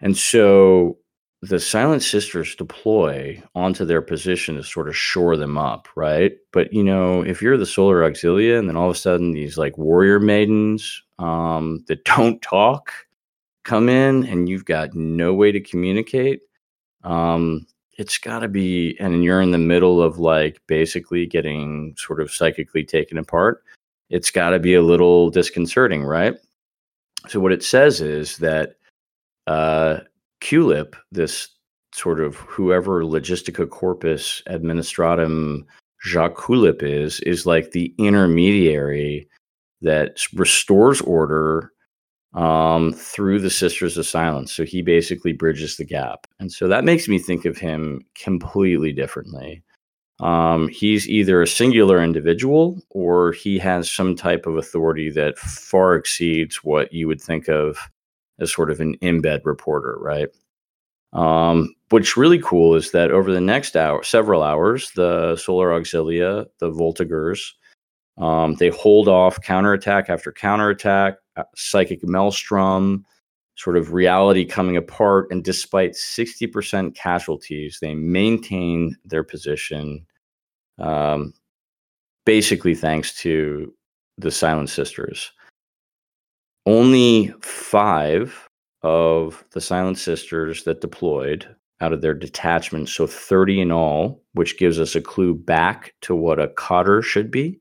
And so the Silent Sisters deploy onto their position to sort of shore them up, right? But you know, if you're the Solar Auxilia, and then all of a sudden these like warrior maidens um, that don't talk come in and you've got no way to communicate um it's got to be and you're in the middle of like basically getting sort of psychically taken apart it's got to be a little disconcerting right so what it says is that uh Culip, this sort of whoever logistica corpus administratum Jacques Culip is, is like the intermediary that restores order um, through the Sisters of Silence. So he basically bridges the gap. And so that makes me think of him completely differently. Um, he's either a singular individual or he has some type of authority that far exceeds what you would think of as sort of an embed reporter, right? Um, what's really cool is that over the next hour, several hours, the Solar Auxilia, the Voltigers, um, they hold off counterattack after counterattack, uh, psychic maelstrom, sort of reality coming apart. And despite 60% casualties, they maintain their position, um, basically thanks to the Silent Sisters. Only five of the Silent Sisters that deployed out of their detachment, so 30 in all, which gives us a clue back to what a cotter should be.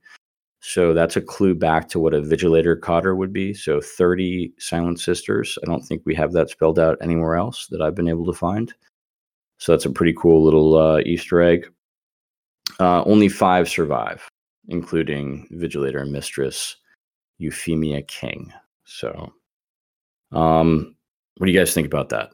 So that's a clue back to what a vigilator cotter would be. So 30 Silent Sisters. I don't think we have that spelled out anywhere else that I've been able to find. So that's a pretty cool little uh, Easter egg. Uh, only five survive, including Vigilator Mistress Euphemia King. So, um, what do you guys think about that?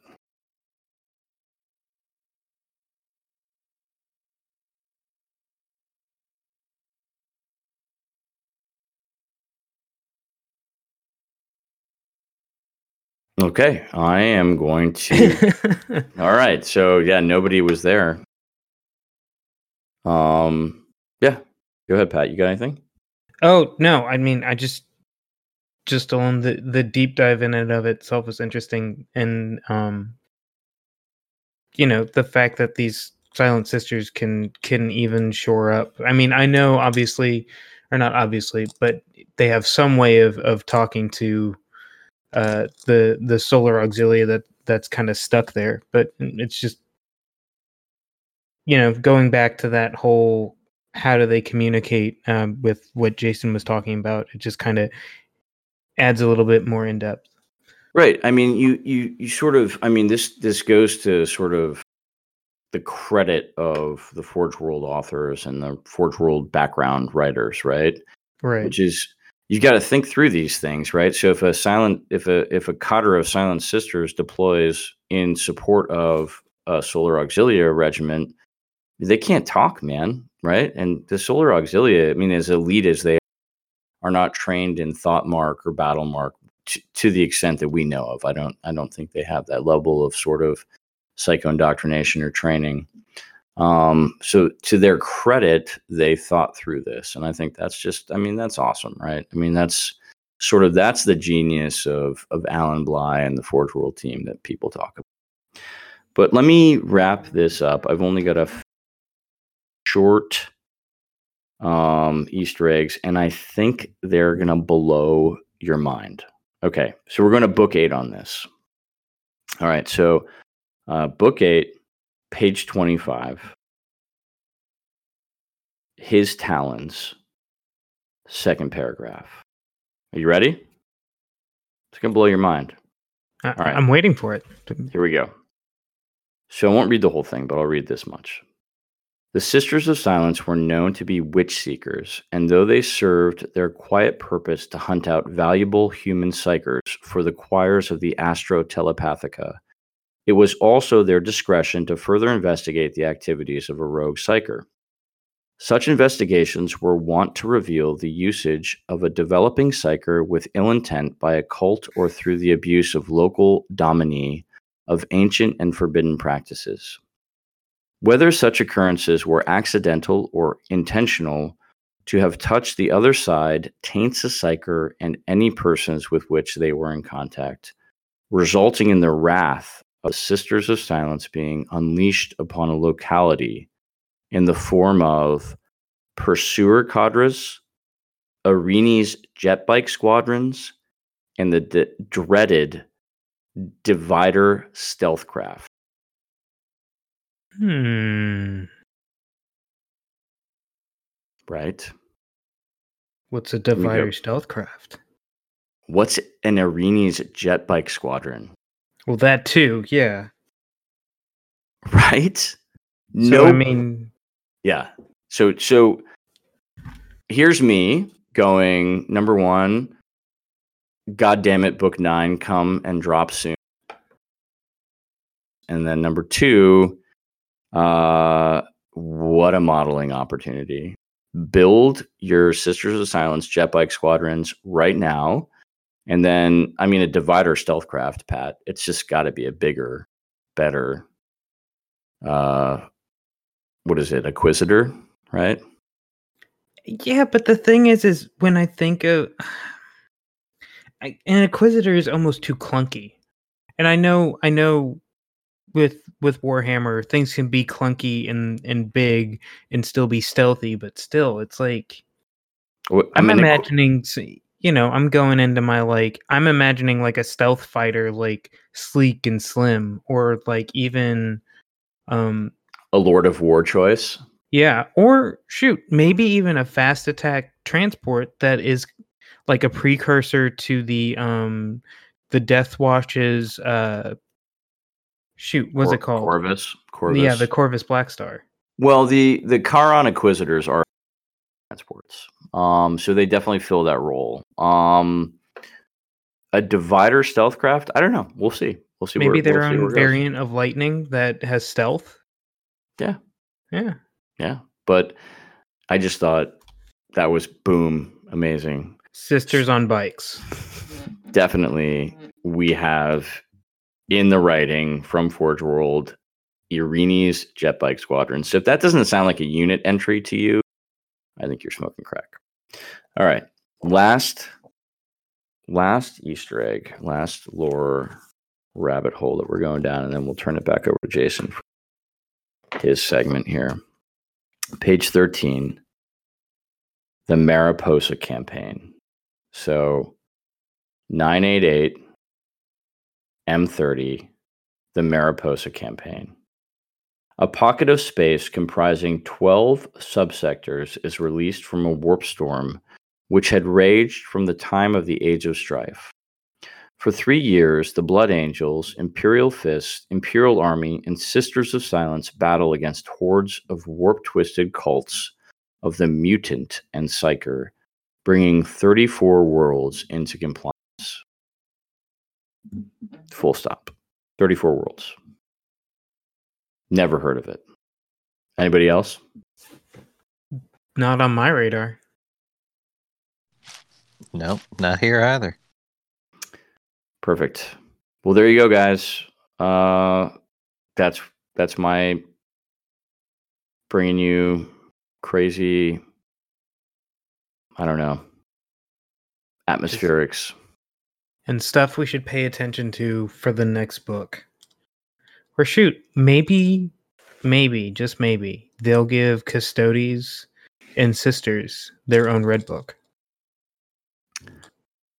Okay, I am going to. All right, so yeah, nobody was there. Um, yeah, go ahead, Pat. You got anything? Oh no, I mean I just just on the the deep dive in it of itself is interesting. And um you know the fact that these silent sisters can can even shore up i mean i know obviously or not obviously but they have some way of of talking to uh the the solar auxilia that that's kind of stuck there. But it's just you know going back to that whole how do they communicate um, with what jason was talking about it just kind of adds a little bit more in depth Right. I mean, you you you sort of. I mean, this this goes to sort of the credit of the Forge World authors and the Forge World background writers, right? right Which is you've got to think through these things, right? So if a silent, if a if a cadre of silent sisters deploys in support of a Solar Auxilia regiment, they can't talk, man, right? And the Solar Auxilia, I mean, as elite as they are not trained in thought mark or battle mark to, to the extent that we know of. I don't I don't think they have that level of sort of psycho indoctrination or training. Um, so to their credit, they thought through this, and I think that's just I mean that's awesome, right? I mean that's sort of that's the genius of of Alan Bligh and the Forge World team that people talk about. But let me wrap this up. I've only got a short um Easter eggs, and I think they're gonna blow your mind. Okay, so we're going to book eight on this. All right, so uh, book eight, page 25. His talons, second paragraph. Are you ready? It's going to blow your mind. I, right. i'm waiting for it Here we go. So I won't read the whole thing, but I'll read this much. The Sisters of Silence were known to be witch seekers, and though they served their quiet purpose to hunt out valuable human psykers for the choirs of the Astra Telepathica, it was also their discretion to further investigate the activities of a rogue psyker. Such investigations were wont to reveal the usage of a developing psyker with ill intent by a cult or through the abuse of local dominie of ancient and forbidden practices. Whether such occurrences were accidental or intentional, to have touched the other side taints a psyker and any persons with which they were in contact, resulting in the wrath of Sisters of Silence being unleashed upon a locality in the form of pursuer cadres, Areni's jet bike squadrons, and the d- dreaded Divider stealth craft. Hmm Right? what's a we stealth craft? What's an Areni's jet bike squadron? well that too yeah Right? so no, i mean yeah. So so here's me going number one. God damn it, book nine, come and drop soon. And then number two, uh, what a modeling opportunity. Build your Sisters of Silence jet bike squadrons right now. And then, I mean, a divider stealth craft, Pat. It's just got to be a bigger, better, uh, what is it, Acquisitor, right? Yeah, but the thing is, is when I think of I, an acquisitor is almost too clunky, and I know, I know, with with Warhammer, things can be clunky and and big and still be stealthy, but still, it's like I I'm imagining, s- you know, I'm going into my like, I'm imagining like a stealth fighter, like sleek and slim, or like even, um, a Lord of War choice. Yeah, or shoot, maybe even a fast attack transport that is like a precursor to the um the Deathwatch's uh shoot, what's Cor- it called? Corvus. Corvus. Yeah, the Corvus Blackstar. Well, the the Kharon Acquisitors are transports. Um, so they definitely fill that role. Um, a divider stealth craft. I don't know. We'll see. We'll see. Maybe where, their we'll own variant of lightning that has stealth. Yeah. Yeah. Yeah, but I just thought that was boom, amazing. Sisters on bikes. Definitely, we have in the writing from Forge World, Irini's Jet Bike Squadron. So if that doesn't sound like a unit entry to you, I think you're smoking crack. All right. Last last Easter egg, last lore rabbit hole that we're going down, and then we'll turn it back over to Jason for his segment here. Page 13, the Mariposa campaign. So 988 M30, the Mariposa campaign. A pocket of space comprising 12 subsectors is released from a warp storm which had raged from the time of the Age of Strife. For three years, the Blood Angels, Imperial Fist, Imperial Army, and Sisters of Silence battle against hordes of warp twisted cults of the Mutant and Psyker, bringing 34 worlds into compliance. Full stop. 34 worlds. Never heard of it. Anybody else? Not on my radar. Nope, not here either. Perfect. Well, there you go, guys. Uh, that's that's my bringing you crazy. I don't know atmospherics. And stuff we should pay attention to for the next book. Or shoot, maybe, maybe, just maybe, they'll give Custodes and Sisters their own red book.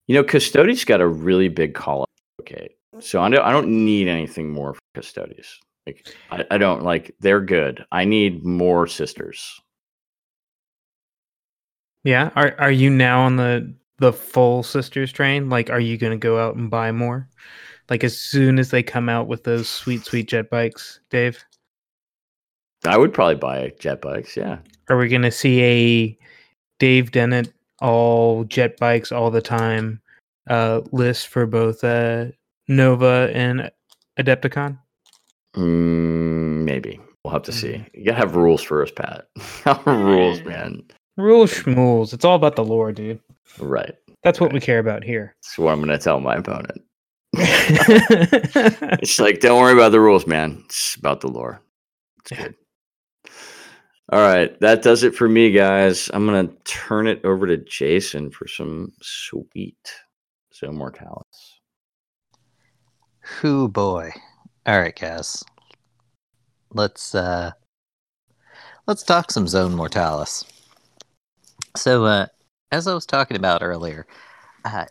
You know, Custodes got a really big call out. Okay, so I don't, I don't need anything more for Custodes. Like, I, I don't like. They're good. I need more sisters. Yeah, are are you now on the the full sisters train? Like, are you going to go out and buy more? Like as soon as they come out with those sweet, sweet jet bikes, Dave. I would probably buy jet bikes. Yeah. Are we going to see a Dave Dennett all jet bikes all the time uh, list for both uh, Nova and Adepticon? Mm, maybe we'll have to see. You gotta have rules for us, Pat. rules, man. Rules, schmools. It's all about the lore, dude. Right. That's what we care about here. That's what I'm gonna tell my opponent. it's like, don't worry about the rules, man. It's about the lore. It's good. All right, that does it for me, guys. I'm gonna turn it over to Jason for some sweet Zone Mortalis. Whoo boy. All right, guys. Let's uh let's talk some Zone Mortalis. So uh as I was talking about earlier, uh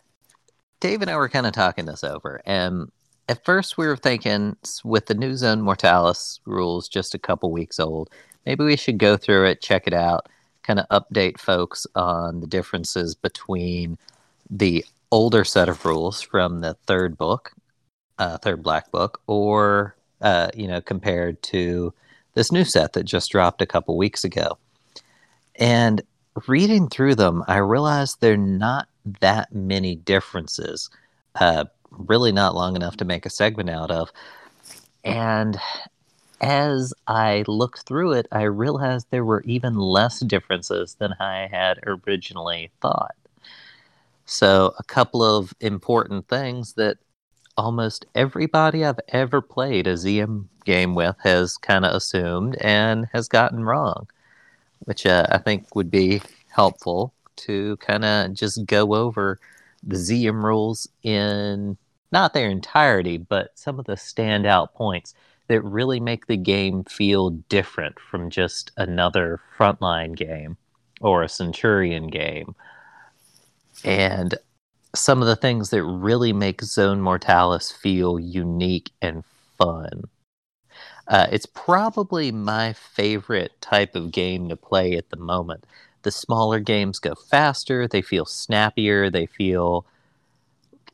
Dave and I were kind of talking this over, and at first we were thinking with the new Zone Mortalis rules just a couple weeks old, maybe we should go through it, check it out, kind of update folks on the differences between the older set of rules from the third book, uh, third black book, or uh, you know, compared to this new set that just dropped a couple weeks ago. And reading through them, I realized they're not that many differences. Uh, really not long enough to make a segment out of. And as I looked through it, I realized there were even less differences than I had originally thought. So, a couple of important things that almost everybody I've ever played a ZM game with has kind of assumed and has gotten wrong, which uh, I think would be helpful to kind of just go over the ZM rules in not their entirety, but some of the standout points that really make the game feel different from just another frontline game or a Centurion game. And some of the things that really make Zone Mortalis feel unique and fun. Uh, it's probably my favorite type of game to play at the moment. The smaller games go faster, they feel snappier, they feel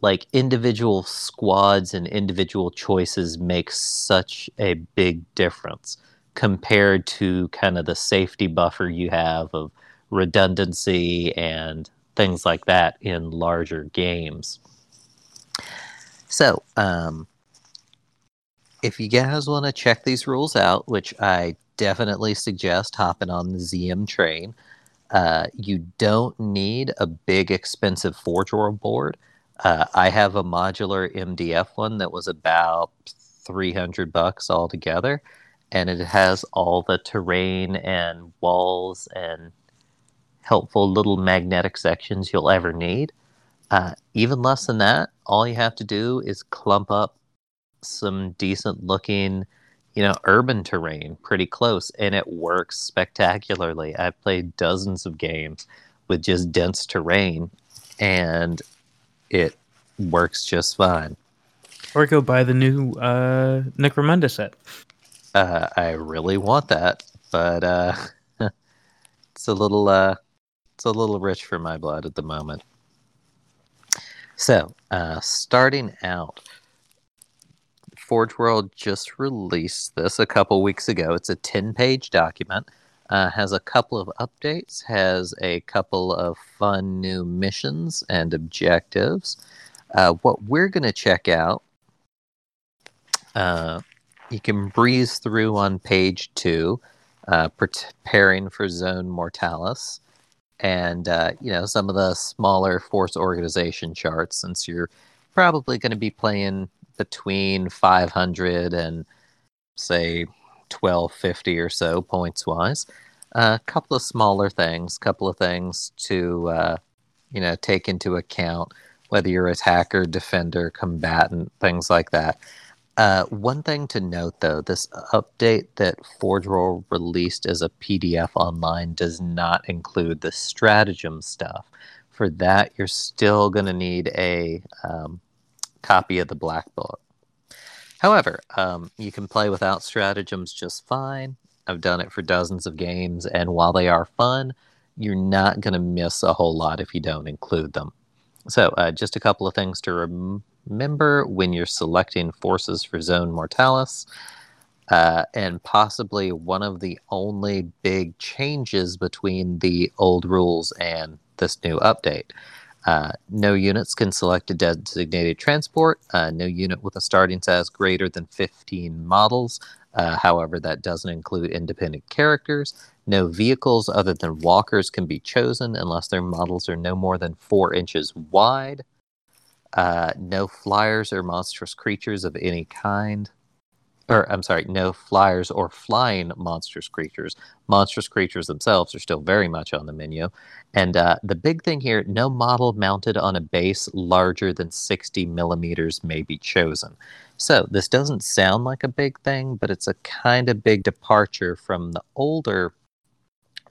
like individual squads and individual choices make such a big difference compared to kind of the safety buffer you have of redundancy and things like that in larger games. So, um, if you guys want to check these rules out, which I definitely suggest hopping on the ZM train, uh, you don't need a big expensive four drawer board. Uh, I have a modular MDF one that was about 300 bucks altogether, and it has all the terrain and walls and helpful little magnetic sections you'll ever need. Uh, even less than that, all you have to do is clump up some decent looking, you know, urban terrain pretty close, and it works spectacularly. I've played dozens of games with just dense terrain, and it works just fine. Or go buy the new uh, Necromunda set. Uh, I really want that, but uh, it's a little uh, it's a little rich for my blood at the moment. So, uh, starting out, Forge World just released this a couple weeks ago. It's a 10 page document, uh, has a couple of updates, has a couple of fun new missions and objectives. Uh, what we're going to check out, uh, you can breeze through on page two, uh, preparing for Zone Mortalis and uh, you know some of the smaller force organization charts since you're probably going to be playing between 500 and say 1250 or so points wise a uh, couple of smaller things couple of things to uh, you know take into account whether you're attacker defender combatant things like that uh, one thing to note, though, this update that Forge ForgeRoll released as a PDF online does not include the stratagem stuff. For that, you're still going to need a um, copy of the Black Book. However, um, you can play without stratagems just fine. I've done it for dozens of games, and while they are fun, you're not going to miss a whole lot if you don't include them. So, uh, just a couple of things to rem- remember when you're selecting forces for Zone Mortalis. Uh, and possibly one of the only big changes between the old rules and this new update. Uh, no units can select a designated transport. Uh, no unit with a starting size greater than 15 models. Uh, however, that doesn't include independent characters. No vehicles other than walkers can be chosen unless their models are no more than 4 inches wide. Uh, no flyers or monstrous creatures of any kind. Or, I'm sorry, no flyers or flying monstrous creatures. Monstrous creatures themselves are still very much on the menu. And uh, the big thing here no model mounted on a base larger than 60 millimeters may be chosen. So, this doesn't sound like a big thing, but it's a kind of big departure from the older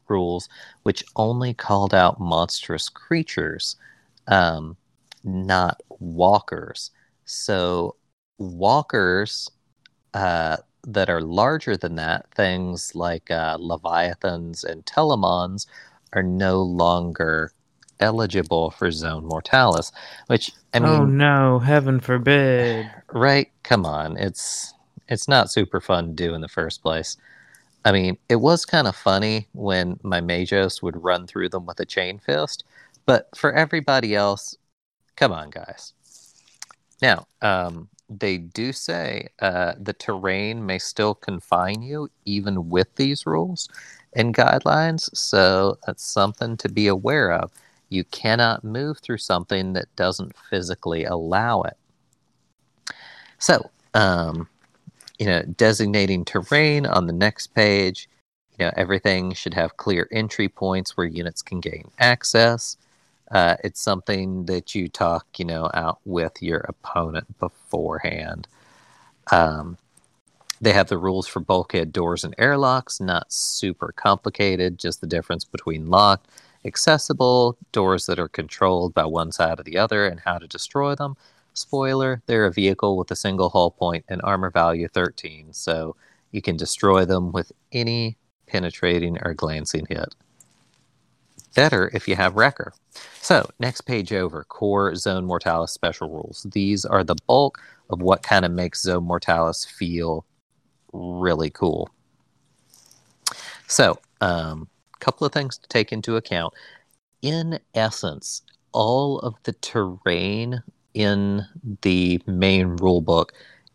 rules, which only called out monstrous creatures. Um, not walkers. So walkers uh, that are larger than that, things like uh, leviathans and telemons, are no longer eligible for zone mortalis. Which I oh, mean, oh no, heaven forbid! Right? Come on, it's it's not super fun to do in the first place. I mean, it was kind of funny when my Magos would run through them with a chain fist, but for everybody else, Come on, guys. Now, um, they do say uh, the terrain may still confine you even with these rules and guidelines, so that's something to be aware of. You cannot move through something that doesn't physically allow it. So, um, you know, designating terrain on the next page, you know, everything should have clear entry points where units can gain access. Uh, it's something that you talk, you know, out with your opponent beforehand. Um, they have the rules for bulkhead doors and airlocks, not super complicated, just the difference between locked, accessible, doors that are controlled by one side or the other, and how to destroy them. Spoiler, they're a vehicle with a single hull point and armor value 13, so you can destroy them with any penetrating or glancing hit. Better if you have Wrecker. So, next page over Core Zone Mortalis special rules. These are the bulk of what kind of makes Zone Mortalis feel really cool. So, a um, couple of things to take into account. In essence, all of the terrain in the main rulebook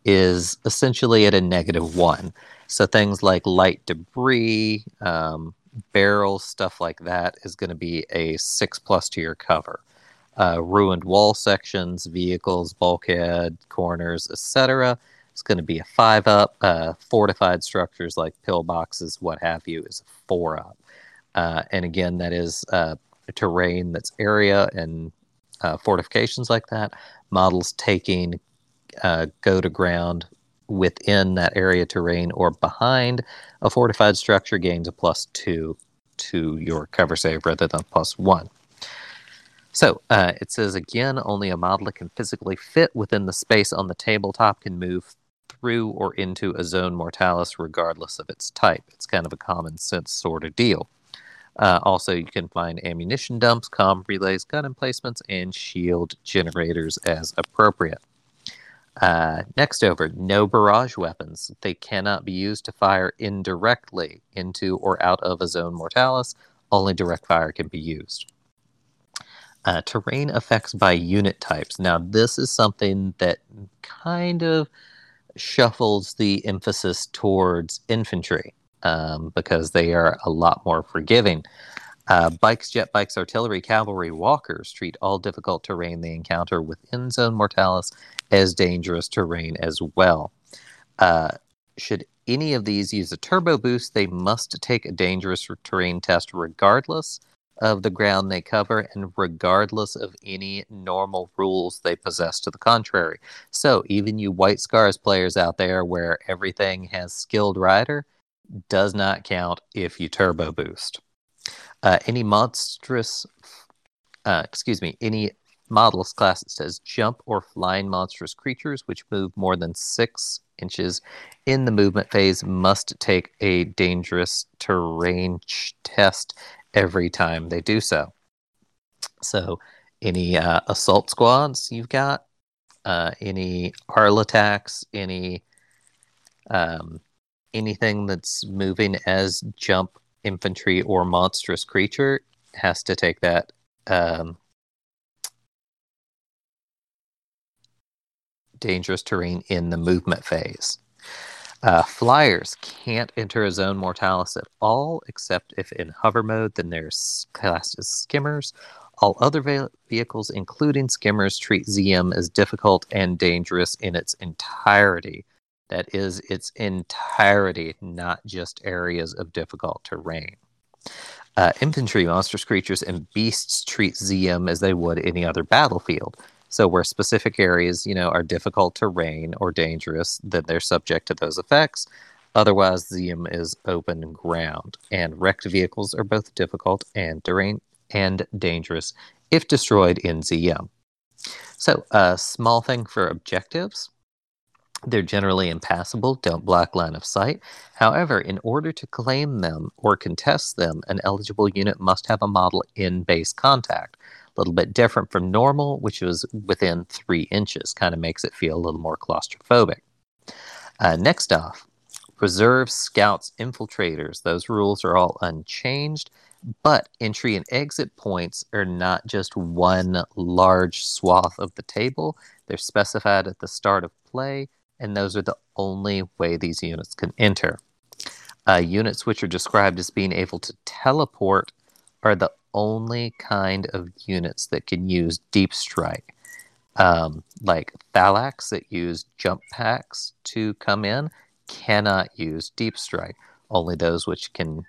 is essentially at a negative one. So things like light debris, um, barrels, stuff like that, is going to be a six plus to your cover. Uh, ruined wall sections, vehicles, bulkhead, corners, etc. It's going to be a five up. Uh, fortified structures like pillboxes, what have you, is a four up. Uh, and again, that is uh, terrain that's area and uh, fortifications like that. Models taking uh, go to ground within that area terrain or behind a fortified structure gains a plus two to your cover save rather than plus one. So uh, it says again, only a model that can physically fit within the space on the tabletop can move through or into a zone mortalis regardless of its type. It's kind of a common sense sort of deal. Uh, also, you can find ammunition dumps, com relays, gun emplacements, and shield generators as appropriate. Uh, next over, no barrage weapons. They cannot be used to fire indirectly into or out of a zone mortalis. Only direct fire can be used. Uh, terrain effects by unit types. Now, this is something that kind of shuffles the emphasis towards infantry um, because they are a lot more forgiving. Uh, bikes, jet bikes, artillery, cavalry, walkers treat all difficult terrain they encounter within Zone Mortalis as dangerous terrain as well. Uh, should any of these use a turbo boost, they must take a dangerous terrain test regardless of the ground they cover and regardless of any normal rules they possess to the contrary. So, even you White Scars players out there where everything has skilled rider does not count if you turbo boost. Uh, any monstrous, uh, excuse me, any models class that says jump or flying monstrous creatures which move more than six inches in the movement phase must take a dangerous terrain test every time they do so. So, any uh, assault squads you've got, uh, any Thallax, any um, anything that's moving as jump infantry or monstrous creature has to take that um, dangerous terrain in the movement phase. Uh, flyers can't enter a zone mortalis at all, except if in hover mode, then they're classed as skimmers. All other ve- vehicles, including skimmers, treat ZM as difficult and dangerous in its entirety. That is, its entirety, not just areas of difficult terrain. Uh, infantry, monstrous creatures, and beasts treat ZM as they would any other battlefield. So where specific areas, you know, are difficult terrain or dangerous, then they're subject to those effects. Otherwise, ZM is open ground, and wrecked vehicles are both difficult and and dangerous if destroyed in ZM. So, a small thing for objectives. They're generally impassable, don't block line of sight. However, in order to claim them or contest them, an eligible unit must have a model in base contact little bit different from normal, which was within three inches. Kind of makes it feel a little more claustrophobic. Uh, next off, reserve scouts, infiltrators. Those rules are all unchanged, but entry and exit points are not just one large swath of the table. They're specified at the start of play, and those are the only way these units can enter. Uh, units which are described as being able to teleport are the only kind of units that can use deep strike. Um, like Thallax that use jump packs to come in cannot use deep strike. Only those which can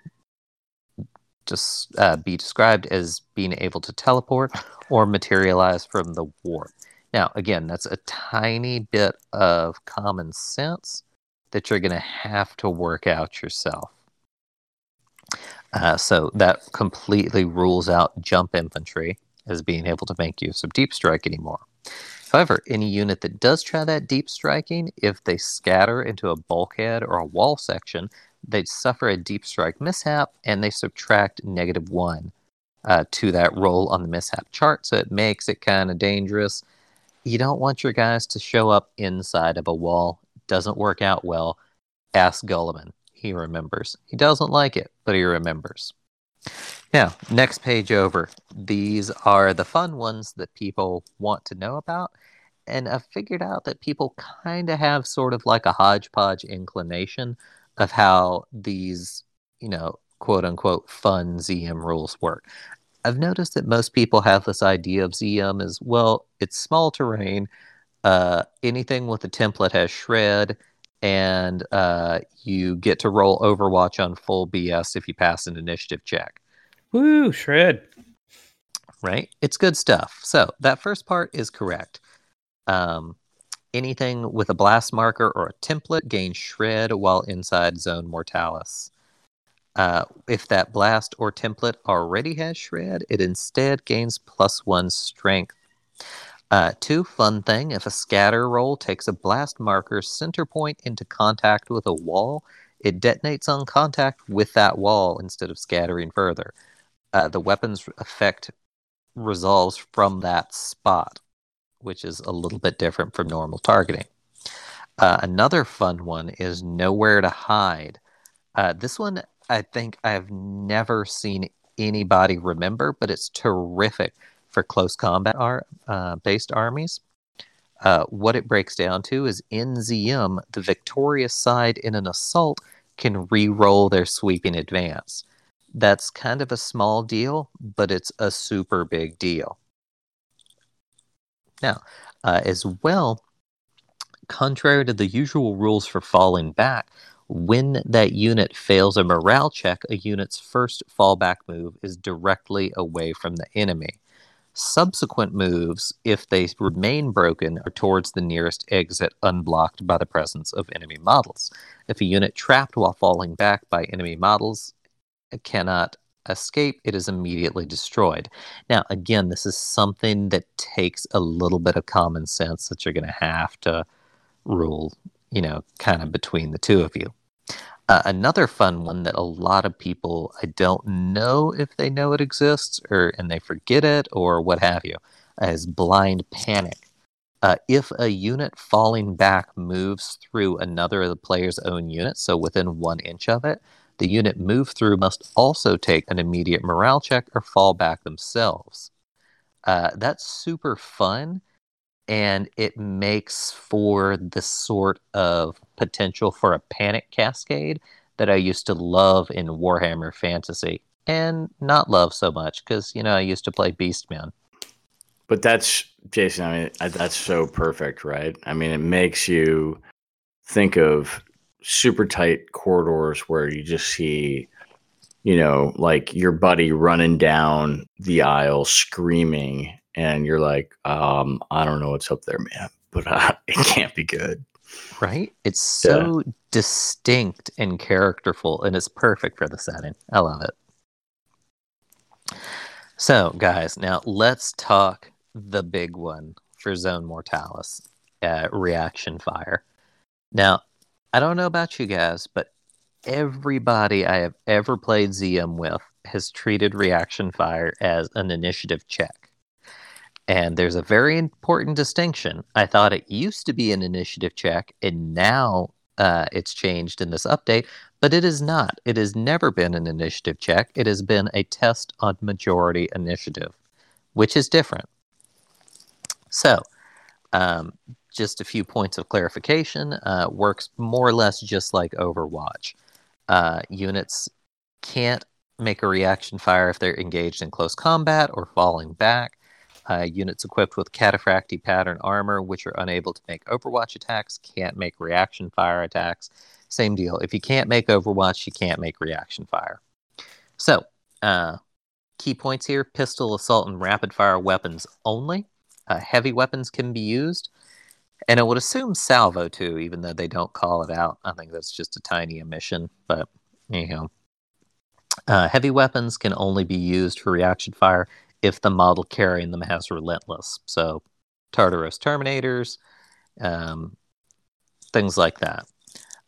just uh, be described as being able to teleport or materialize from the warp. Now, again, that's a tiny bit of common sense that you're going to have to work out yourself. Uh, so that completely rules out jump infantry as being able to make use of deep strike anymore. However, any unit that does try that deep striking, if they scatter into a bulkhead or a wall section, they suffer a deep strike mishap and they subtract negative one uh, to that roll on the mishap chart. So it makes it kind of dangerous. You don't want your guys to show up inside of a wall. Doesn't work out well. Ask Guilliman. He remembers. He doesn't like it, but he remembers. Now, next page over. These are the fun ones that people want to know about. And I've figured out that people kind of have sort of like a hodgepodge inclination of how these, you know, quote unquote fun ZM rules work. I've noticed that most people have this idea of ZM as well, it's small terrain. Uh, anything with a template has shred, and uh, you get to roll Overwatch on full BS if you pass an initiative check. Woo, shred. right? It's good stuff. So that first part is correct. Um, anything with a blast marker or a template gains shred while inside zone mortalis. Uh, if that blast or template already has shred, it instead gains plus one strength. Uh, two, fun thing if a scatter roll takes a blast marker center point into contact with a wall, it detonates on contact with that wall instead of scattering further. Uh, the weapon's effect resolves from that spot, which is a little bit different from normal targeting. Uh, another fun one is Nowhere to Hide. Uh, this one, I think I've never seen anybody remember, but it's terrific for close combat ar- uh, based armies. Uh, what it breaks down to is in the victorious side in an assault can re roll their sweeping advance that's kind of a small deal, but it's a super big deal. Now, uh, as well, contrary to the usual rules for falling back, when that unit fails a morale check, a unit's first fallback move is directly away from the enemy. Subsequent moves, if they remain broken, are towards the nearest exit unblocked by the presence of enemy models. If a unit trapped while falling back by enemy models cannot escape, it is immediately destroyed. Now, again, this is something that takes a little bit of common sense that you're going to have to rule, you know, kind of between the two of you. Uh, another fun one that a lot of people I don't know if they know it exists or and they forget it or what have you is blind panic. Uh, if a unit falling back moves through another of the player's own units, so within one inch of it, the unit moved through must also take an immediate morale check or fall back themselves. Uh, that's super fun, and it makes for the sort of potential for a panic cascade that I used to love in Warhammer Fantasy, and not love so much because you know I used to play Beastmen. But that's Jason. I mean, that's so perfect, right? I mean, it makes you think of super tight corridors where you just see you know like your buddy running down the aisle screaming and you're like um i don't know what's up there man but uh, it can't be good. Right? It's so yeah. distinct and characterful and it's perfect for the setting. I love it. So guys now let's talk the big one for zone mortalis uh, reaction fire. Now I don't know about you guys, but everybody I have ever played ZM with has treated reaction fire as an initiative check. And there's a very important distinction. I thought it used to be an initiative check, and now uh, it's changed in this update, but it is not. It has never been an initiative check. It has been a test on majority initiative, which is different. So, um, just a few points of clarification. Uh, works more or less just like Overwatch. Uh, units can't make a reaction fire if they're engaged in close combat or falling back. Uh, units equipped with cataphractii pattern armor, which are unable to make Overwatch attacks, can't make reaction fire attacks. Same deal. If you can't make Overwatch, you can't make reaction fire. So, uh, key points here pistol, assault, and rapid fire weapons only. Uh, heavy weapons can be used. And I would assume salvo too, even though they don't call it out. I think that's just a tiny omission, but you know. Uh, heavy weapons can only be used for reaction fire if the model carrying them has relentless. So, Tartaros Terminators, um, things like that.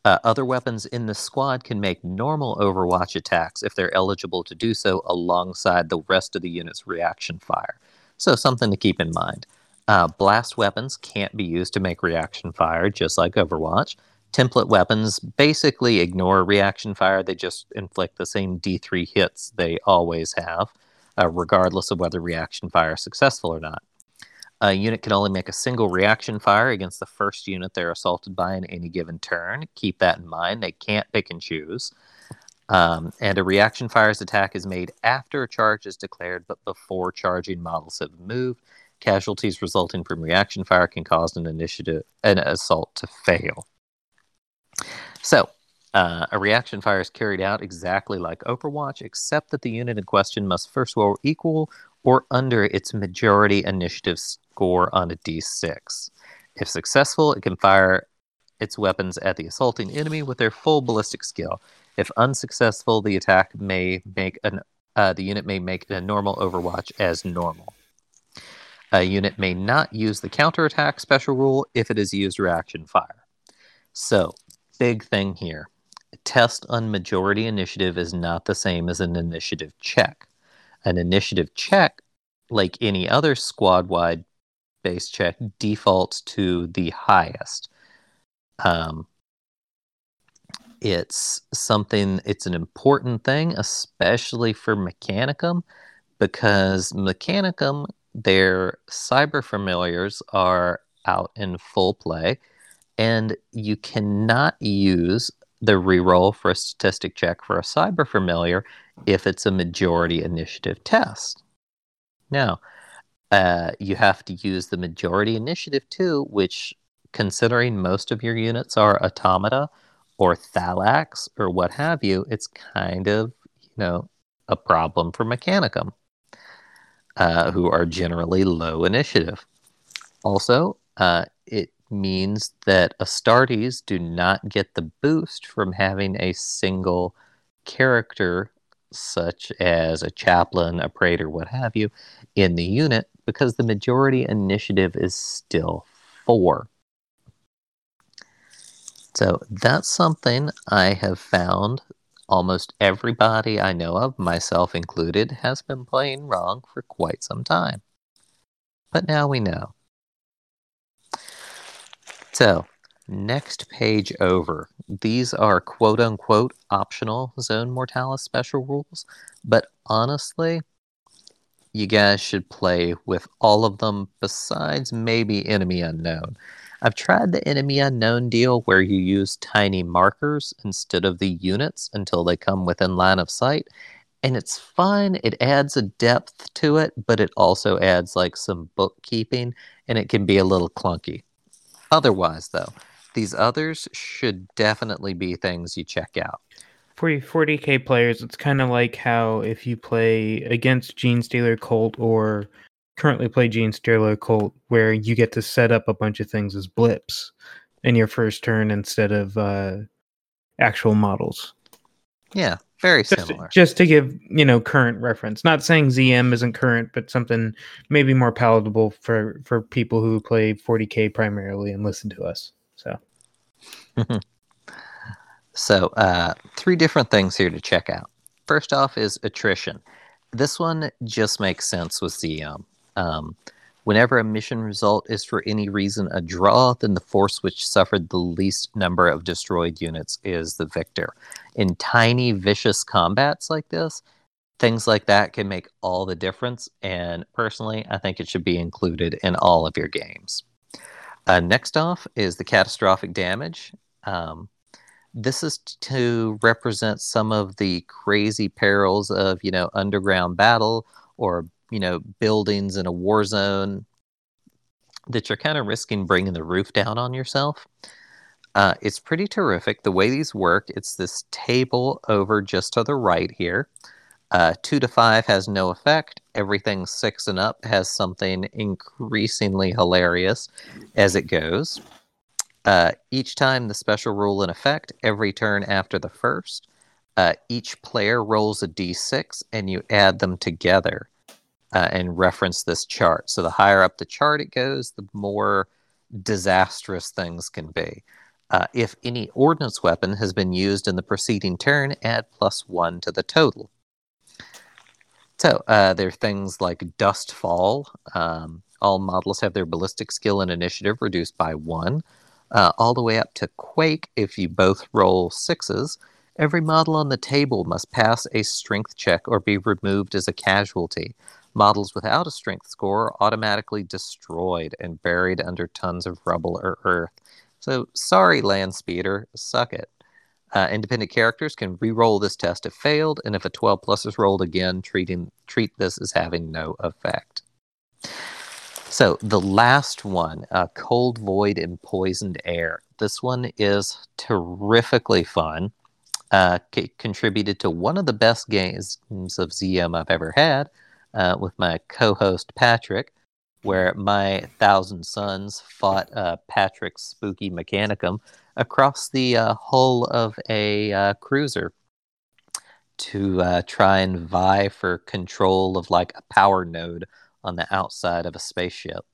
Uh, other weapons in the squad can make normal Overwatch attacks if they're eligible to do so alongside the rest of the unit's reaction fire. So, something to keep in mind. Uh, blast weapons can't be used to make reaction fire, just like Overwatch. Template weapons basically ignore reaction fire, they just inflict the same D3 hits they always have, uh, regardless of whether reaction fire is successful or not. A unit can only make a single reaction fire against the first unit they're assaulted by in any given turn. Keep that in mind. They can't pick and choose. Um, and a reaction fire's attack is made after a charge is declared, but before charging models have moved. Casualties resulting from reaction fire can cause an initiative an assault to fail. So, Uh, a reaction fire is carried out exactly like Overwatch, except that the unit in question must first roll equal or under its majority initiative score on a d6. If successful, it can fire its weapons at the assaulting enemy with their full ballistic skill. If unsuccessful, the attack may make an uh, the unit may make a normal Overwatch as normal. A unit may not use the counterattack special rule if it is used reaction fire. So, big thing here. Test on majority initiative is not the same as an initiative check. An initiative check, like any other squad wide base check, defaults to the highest. Um, it's something, it's an important thing, especially for Mechanicum, because Mechanicum, their cyber familiars are out in full play, and you cannot use the reroll for a statistic check for a cyber familiar if it's a majority initiative test. Now, uh, you have to use the majority initiative too, which, considering most of your units are automata or Thallax or what have you, it's kind of, you know, a problem for Mechanicum, uh, who are generally low initiative. Also, uh, it means that Astartes do not get the boost from having a single character, such as a chaplain, a praetor, what have you, in the unit, because the majority initiative is still four. So that's something I have found almost everybody I know of, myself included, has been playing wrong for quite some time. But now we know. So, next page over. These are quote unquote optional Zone Mortalis special rules, but honestly, you guys should play with all of them besides maybe Enemy Unknown. I've tried the Enemy Unknown deal where you use tiny markers instead of the units until they come within line of sight. And it's fun. It adds a depth to it, but it also adds like some bookkeeping and it can be a little clunky. Otherwise, though, these others should definitely be things you check out. For your 40k players, it's kind of like how if you play against Genestealer Cult or currently play Genestealer Cult, where you get to set up a bunch of things as blips in your first turn instead of uh, actual models. Yeah, very just, similar. Just to give you know current reference. Not saying ZM isn't current, but something maybe more palatable for for people who play 40k primarily and listen to us. So. so, uh, three different things here to check out. First off is attrition. This one just makes sense with ZM. Um, whenever a mission result is for any reason a draw, then the force which suffered the least number of destroyed units is the victor. In tiny, vicious combats like this, things like that can make all the difference. And personally, I think it should be included in all of your games. Uh, next off is the catastrophic damage. Um, this is to represent some of the crazy perils of, you know, underground battle or you know buildings in a war zone that you're kind of risking bringing the roof down on yourself. Uh, it's pretty terrific the way these work. It's this table over just to the right here. Uh, two to five has no effect. Everything six and up has something increasingly hilarious as it goes. Uh, each time the special rule in effect, every turn after the first, uh, each player rolls a d6 and you add them together uh, and reference this chart. So the higher up the chart it goes, the more disastrous things can be. Uh, if any ordnance weapon has been used in the preceding turn, add plus one to the total. So uh, there are things like Dust Fall. Um, all models have their ballistic skill and initiative reduced by one. Uh, all the way up to Quake, if you both roll sixes, every model on the table must pass a strength check or be removed as a casualty. Models without a strength score are automatically destroyed and buried under tons of rubble or earth. So, sorry, land speeder, suck it. Uh, independent characters can re-roll this test if failed, and if a 12 plus is rolled again, treating treat this as having no effect. So the last one, uh, Cold Void and Poisoned Air. This one is terrifically fun. Uh, c- contributed to one of the best games of ZM I've ever had uh, with my co-host Patrick, where my thousand sons fought uh, Patrick's spooky mechanicum across the uh, hull of a uh, cruiser to uh, try and vie for control of like a power node on the outside of a spaceship.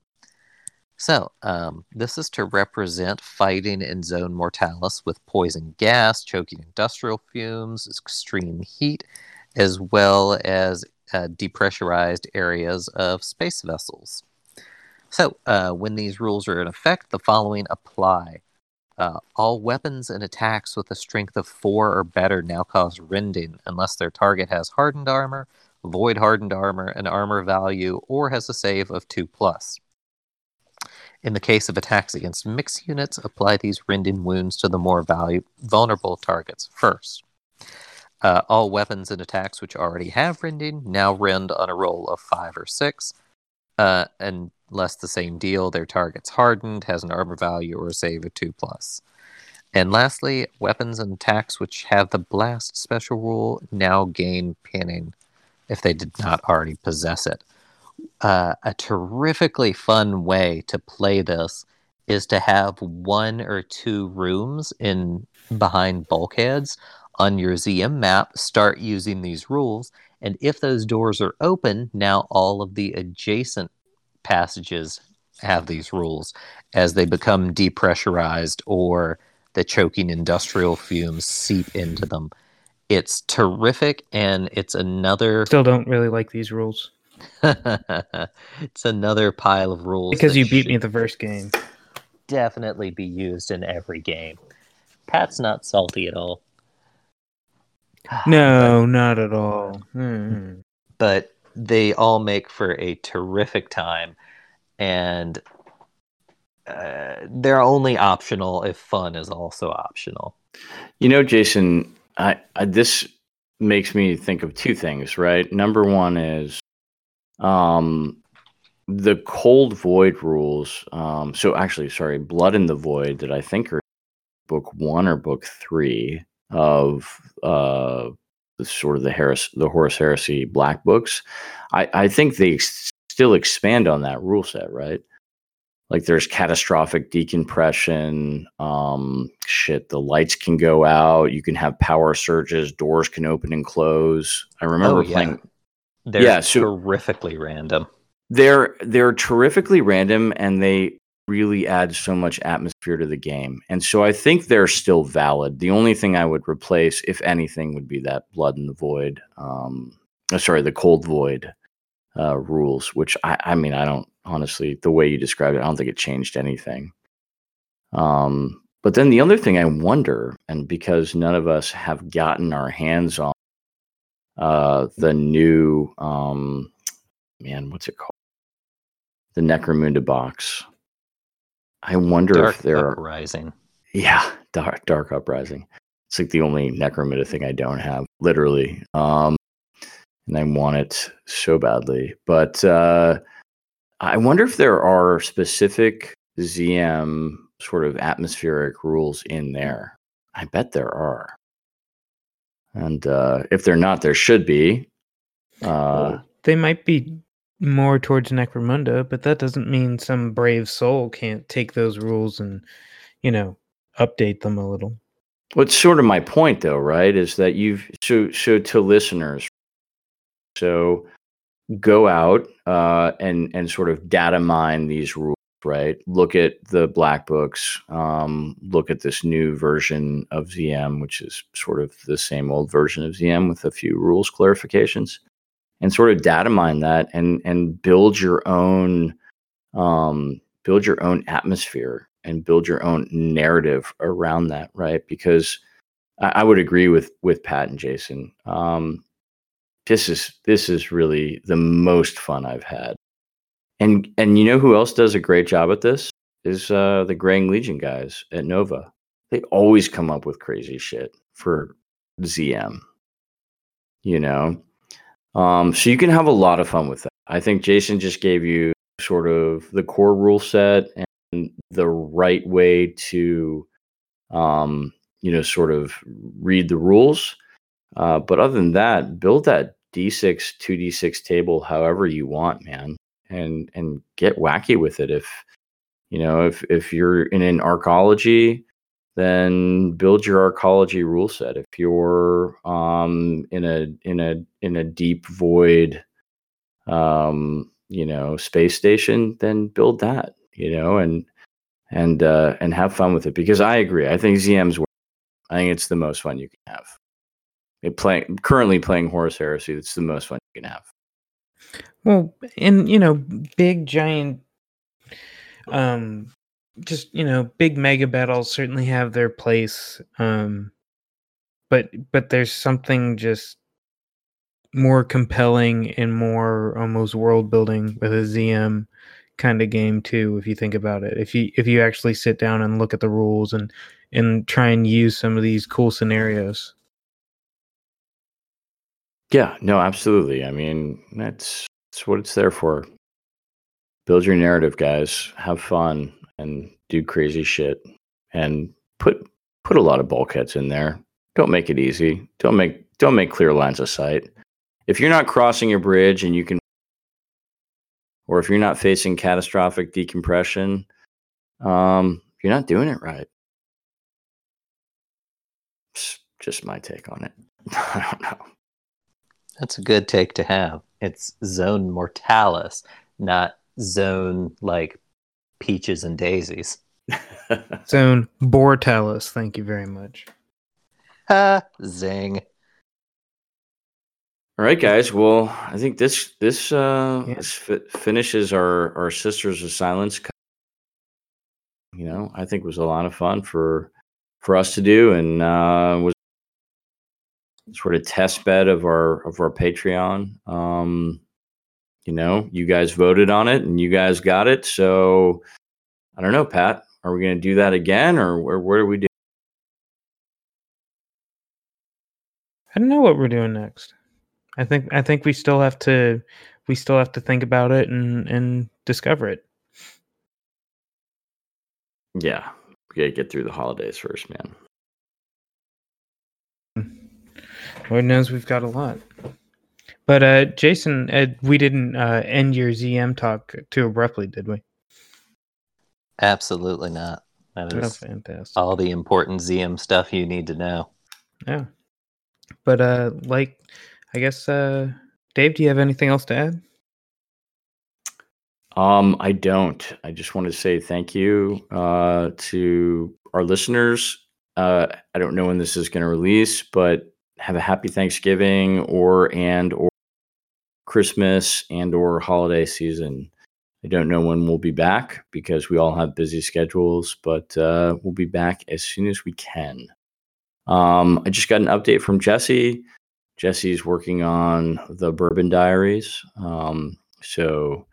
So, um, this is to represent fighting in Zone Mortalis with poison gas, choking industrial fumes, extreme heat, as well as uh, depressurized areas of space vessels. So, uh, when these rules are in effect, the following apply. Uh, all weapons and attacks with a strength of 4 or better now cause rending unless their target has hardened armor, void hardened armor, an armor value, or has a save of 2 plus. In the case of attacks against mixed units, apply these rending wounds to the more value- vulnerable targets first. Uh, all weapons and attacks which already have rending now rend on a roll of 5 or 6, uh, unless the same deal, their target's hardened, has an armor value, or a save of 2 plus. And lastly, weapons and attacks which have the blast special rule now gain pinning if they did not already possess it. Uh, a terrifically fun way to play this is to have one or two rooms in behind bulkheads on your ZM map. Start using these rules, and if those doors are open, now all of the adjacent passages have these rules as they become depressurized or the choking industrial fumes seep into them. It's terrific, and it's another Still don't really like these rules it's another pile of rules because you beat me the first game. definitely be used in every game. Pat's not salty at all. No, not at all. Hmm. but they all make for a terrific time and uh, they're only optional if fun is also optional You know, Jason, I, I this makes me think of two things, right? Number one is um the cold void rules. Um so actually, sorry, blood in the void that I think are book one or book three of uh the sort of the Harris the Horus Heresy black books. I, I think they ex- still expand on that rule set, right? like there's catastrophic decompression um shit the lights can go out you can have power surges doors can open and close i remember Oh, yeah. playing they're Yeah, so- terrifically random they're they're terrifically random and they really add so much atmosphere to the game. And so i think they're still valid. The only thing i would replace if anything would be that blood in the void um uh, sorry the cold void uh rules which i i mean i don't honestly the way you described it i don't think it changed anything. Um but then the other thing i wonder and because none of us have gotten our hands on uh the new um man what's it called? The necromunda box i wonder dark if there are uprising yeah, dark dark uprising. It's like the only necromunda thing I don't have, literally. Um, and I want it so badly. But uh, I wonder if there are specific ZM sort of atmospheric rules in there. I bet there are. And uh, if they're not, there should be. Uh, They might be more towards Necromunda, but that doesn't mean some brave soul can't take those rules and, you know, update them a little. What's sort of my point, though, right, is that you've so so to listeners. So go out uh, and and sort of data mine these rules, right? Look at the black books. Um, look at this new version of ZM, which is sort of the same old version of ZM with a few rules clarifications, and sort of data mine that and and build your own um, build your own atmosphere and build your own narrative around that, right? Because I, I would agree with with Pat and Jason. Um, this is this is really the most fun I've had, and and you know who else does a great job at this is uh, the Graying Legion guys at Nova. They always come up with crazy shit for ZM. You know, um, so you can have a lot of fun with that. I think Jason just gave you sort of the core rule set and the right way to um, you know sort of read the rules uh, but other than that build that d6 2d6 table however you want man and and get wacky with it if you know if if you're in an arcology then build your arcology rule set. If you're um in a in a in a deep void um you know space station then build that you know and and uh and have fun with it. Because i agree i think zm's i think it's the most fun you can have. It playing currently playing horus heresy it's the most fun you can have. Well, and you know, big giant, um, just you know, big mega battles certainly have their place. Um, but but there's something just more compelling and more almost world building with a ZM kind of game too. If you think about it, if you if you actually sit down and look at the rules and and try and use some of these cool scenarios. Yeah, no, absolutely. I mean, that's that's what it's there for. Build your narrative, guys. Have fun and do crazy shit and put put a lot of bulkheads in there. Don't make it easy. Don't make don't make clear lines of sight. If you're not crossing your bridge and you can or if you're not facing catastrophic decompression, um, you're not doing it right. It's just my take on it. I don't know. That's a good take to have. It's zone mortalis, not zone like peaches and daisies. Zone Bortalis, thank you very much. Ha! Zing. All right, guys. Well, I think this this uh Yeah. this fi- finishes our our Sisters of Silence. You know, I think was a lot of fun for for us to do, and uh, was sort of test bed of our of our Patreon. Um, you know, you guys voted on it, and you guys got it. So I don't know, Pat. Are we going to do that again, or where where do we do? I don't know what we're doing next. I think I think we still have to we still have to think about it and and discover it. Yeah, we got to get through the holidays first, man. Lord knows we've got a lot. But uh Jason, uh, we didn't uh, end your ZM talk too abruptly, did we? Absolutely not. That is Oh, fantastic. all the important ZM stuff you need to know. Yeah. But uh like I guess uh Dave, do you have anything else to add? Um, I don't. I just want to say thank you uh, to our listeners. Uh, I don't know when this is going to release, but have a happy Thanksgiving or and or Christmas and or holiday season. I don't know when we'll be back because we all have busy schedules, but uh, we'll be back as soon as we can. Um, I just got an update from Jesse. Jesse's working on the Bourbon Diaries. Um, so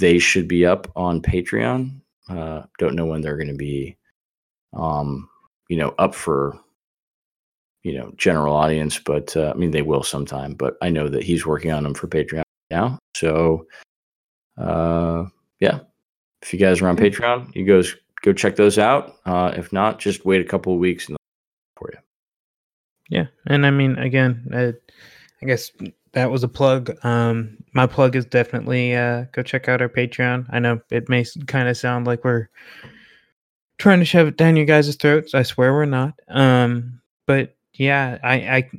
they should be up on Patreon. Uh, don't know when they're going to be, um, you know, up for, you know, general audience, but uh, I mean, they will sometime. But I know that he's working on them for Patreon now. So, uh, yeah, if you guys are on Patreon, you guys go check those out. Uh, if not, just wait a couple of weeks and for you. Yeah, and I mean, again, uh, I guess that was a plug. Um, my plug is definitely uh, go check out our Patreon. I know it may kind of sound like we're trying to shove it down your guys' throats. I swear we're not. Um, but yeah, I, I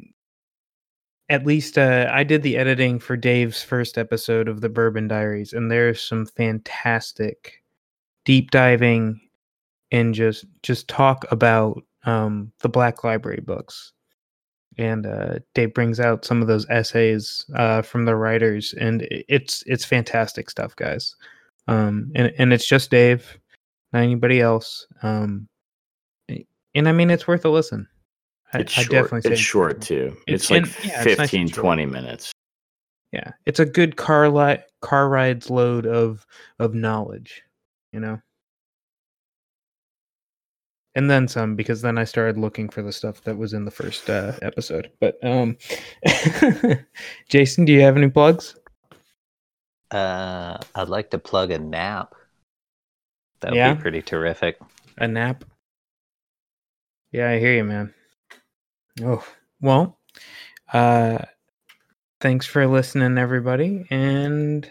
at least uh, I did the editing for Dave's first episode of the Bourbon Diaries, and there's some fantastic deep diving and just just talk about um, the Black Library books and uh, Dave brings out some of those essays uh, from the writers, and it's it's fantastic stuff, guys. Um, and and it's just Dave, not anybody else. Um, and I mean, it's worth a listen. I, It's I short. definitely say it's short too. It's- It's, like and- yeah, it's nice 15, 20 minutes. Yeah, it's a good car li- car rides load of of knowledge, you know. And then some because then I started looking for the stuff that was in the first uh, episode. But um Jason, do you have any plugs? Uh, I'd like to plug a nap. That would Yeah? be pretty terrific. A nap. Yeah, I hear you, man. Oh, well, uh, thanks for listening, everybody, and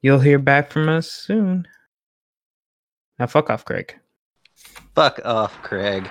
you'll hear back from us soon. Now, fuck off, Craig. Fuck off, Craig.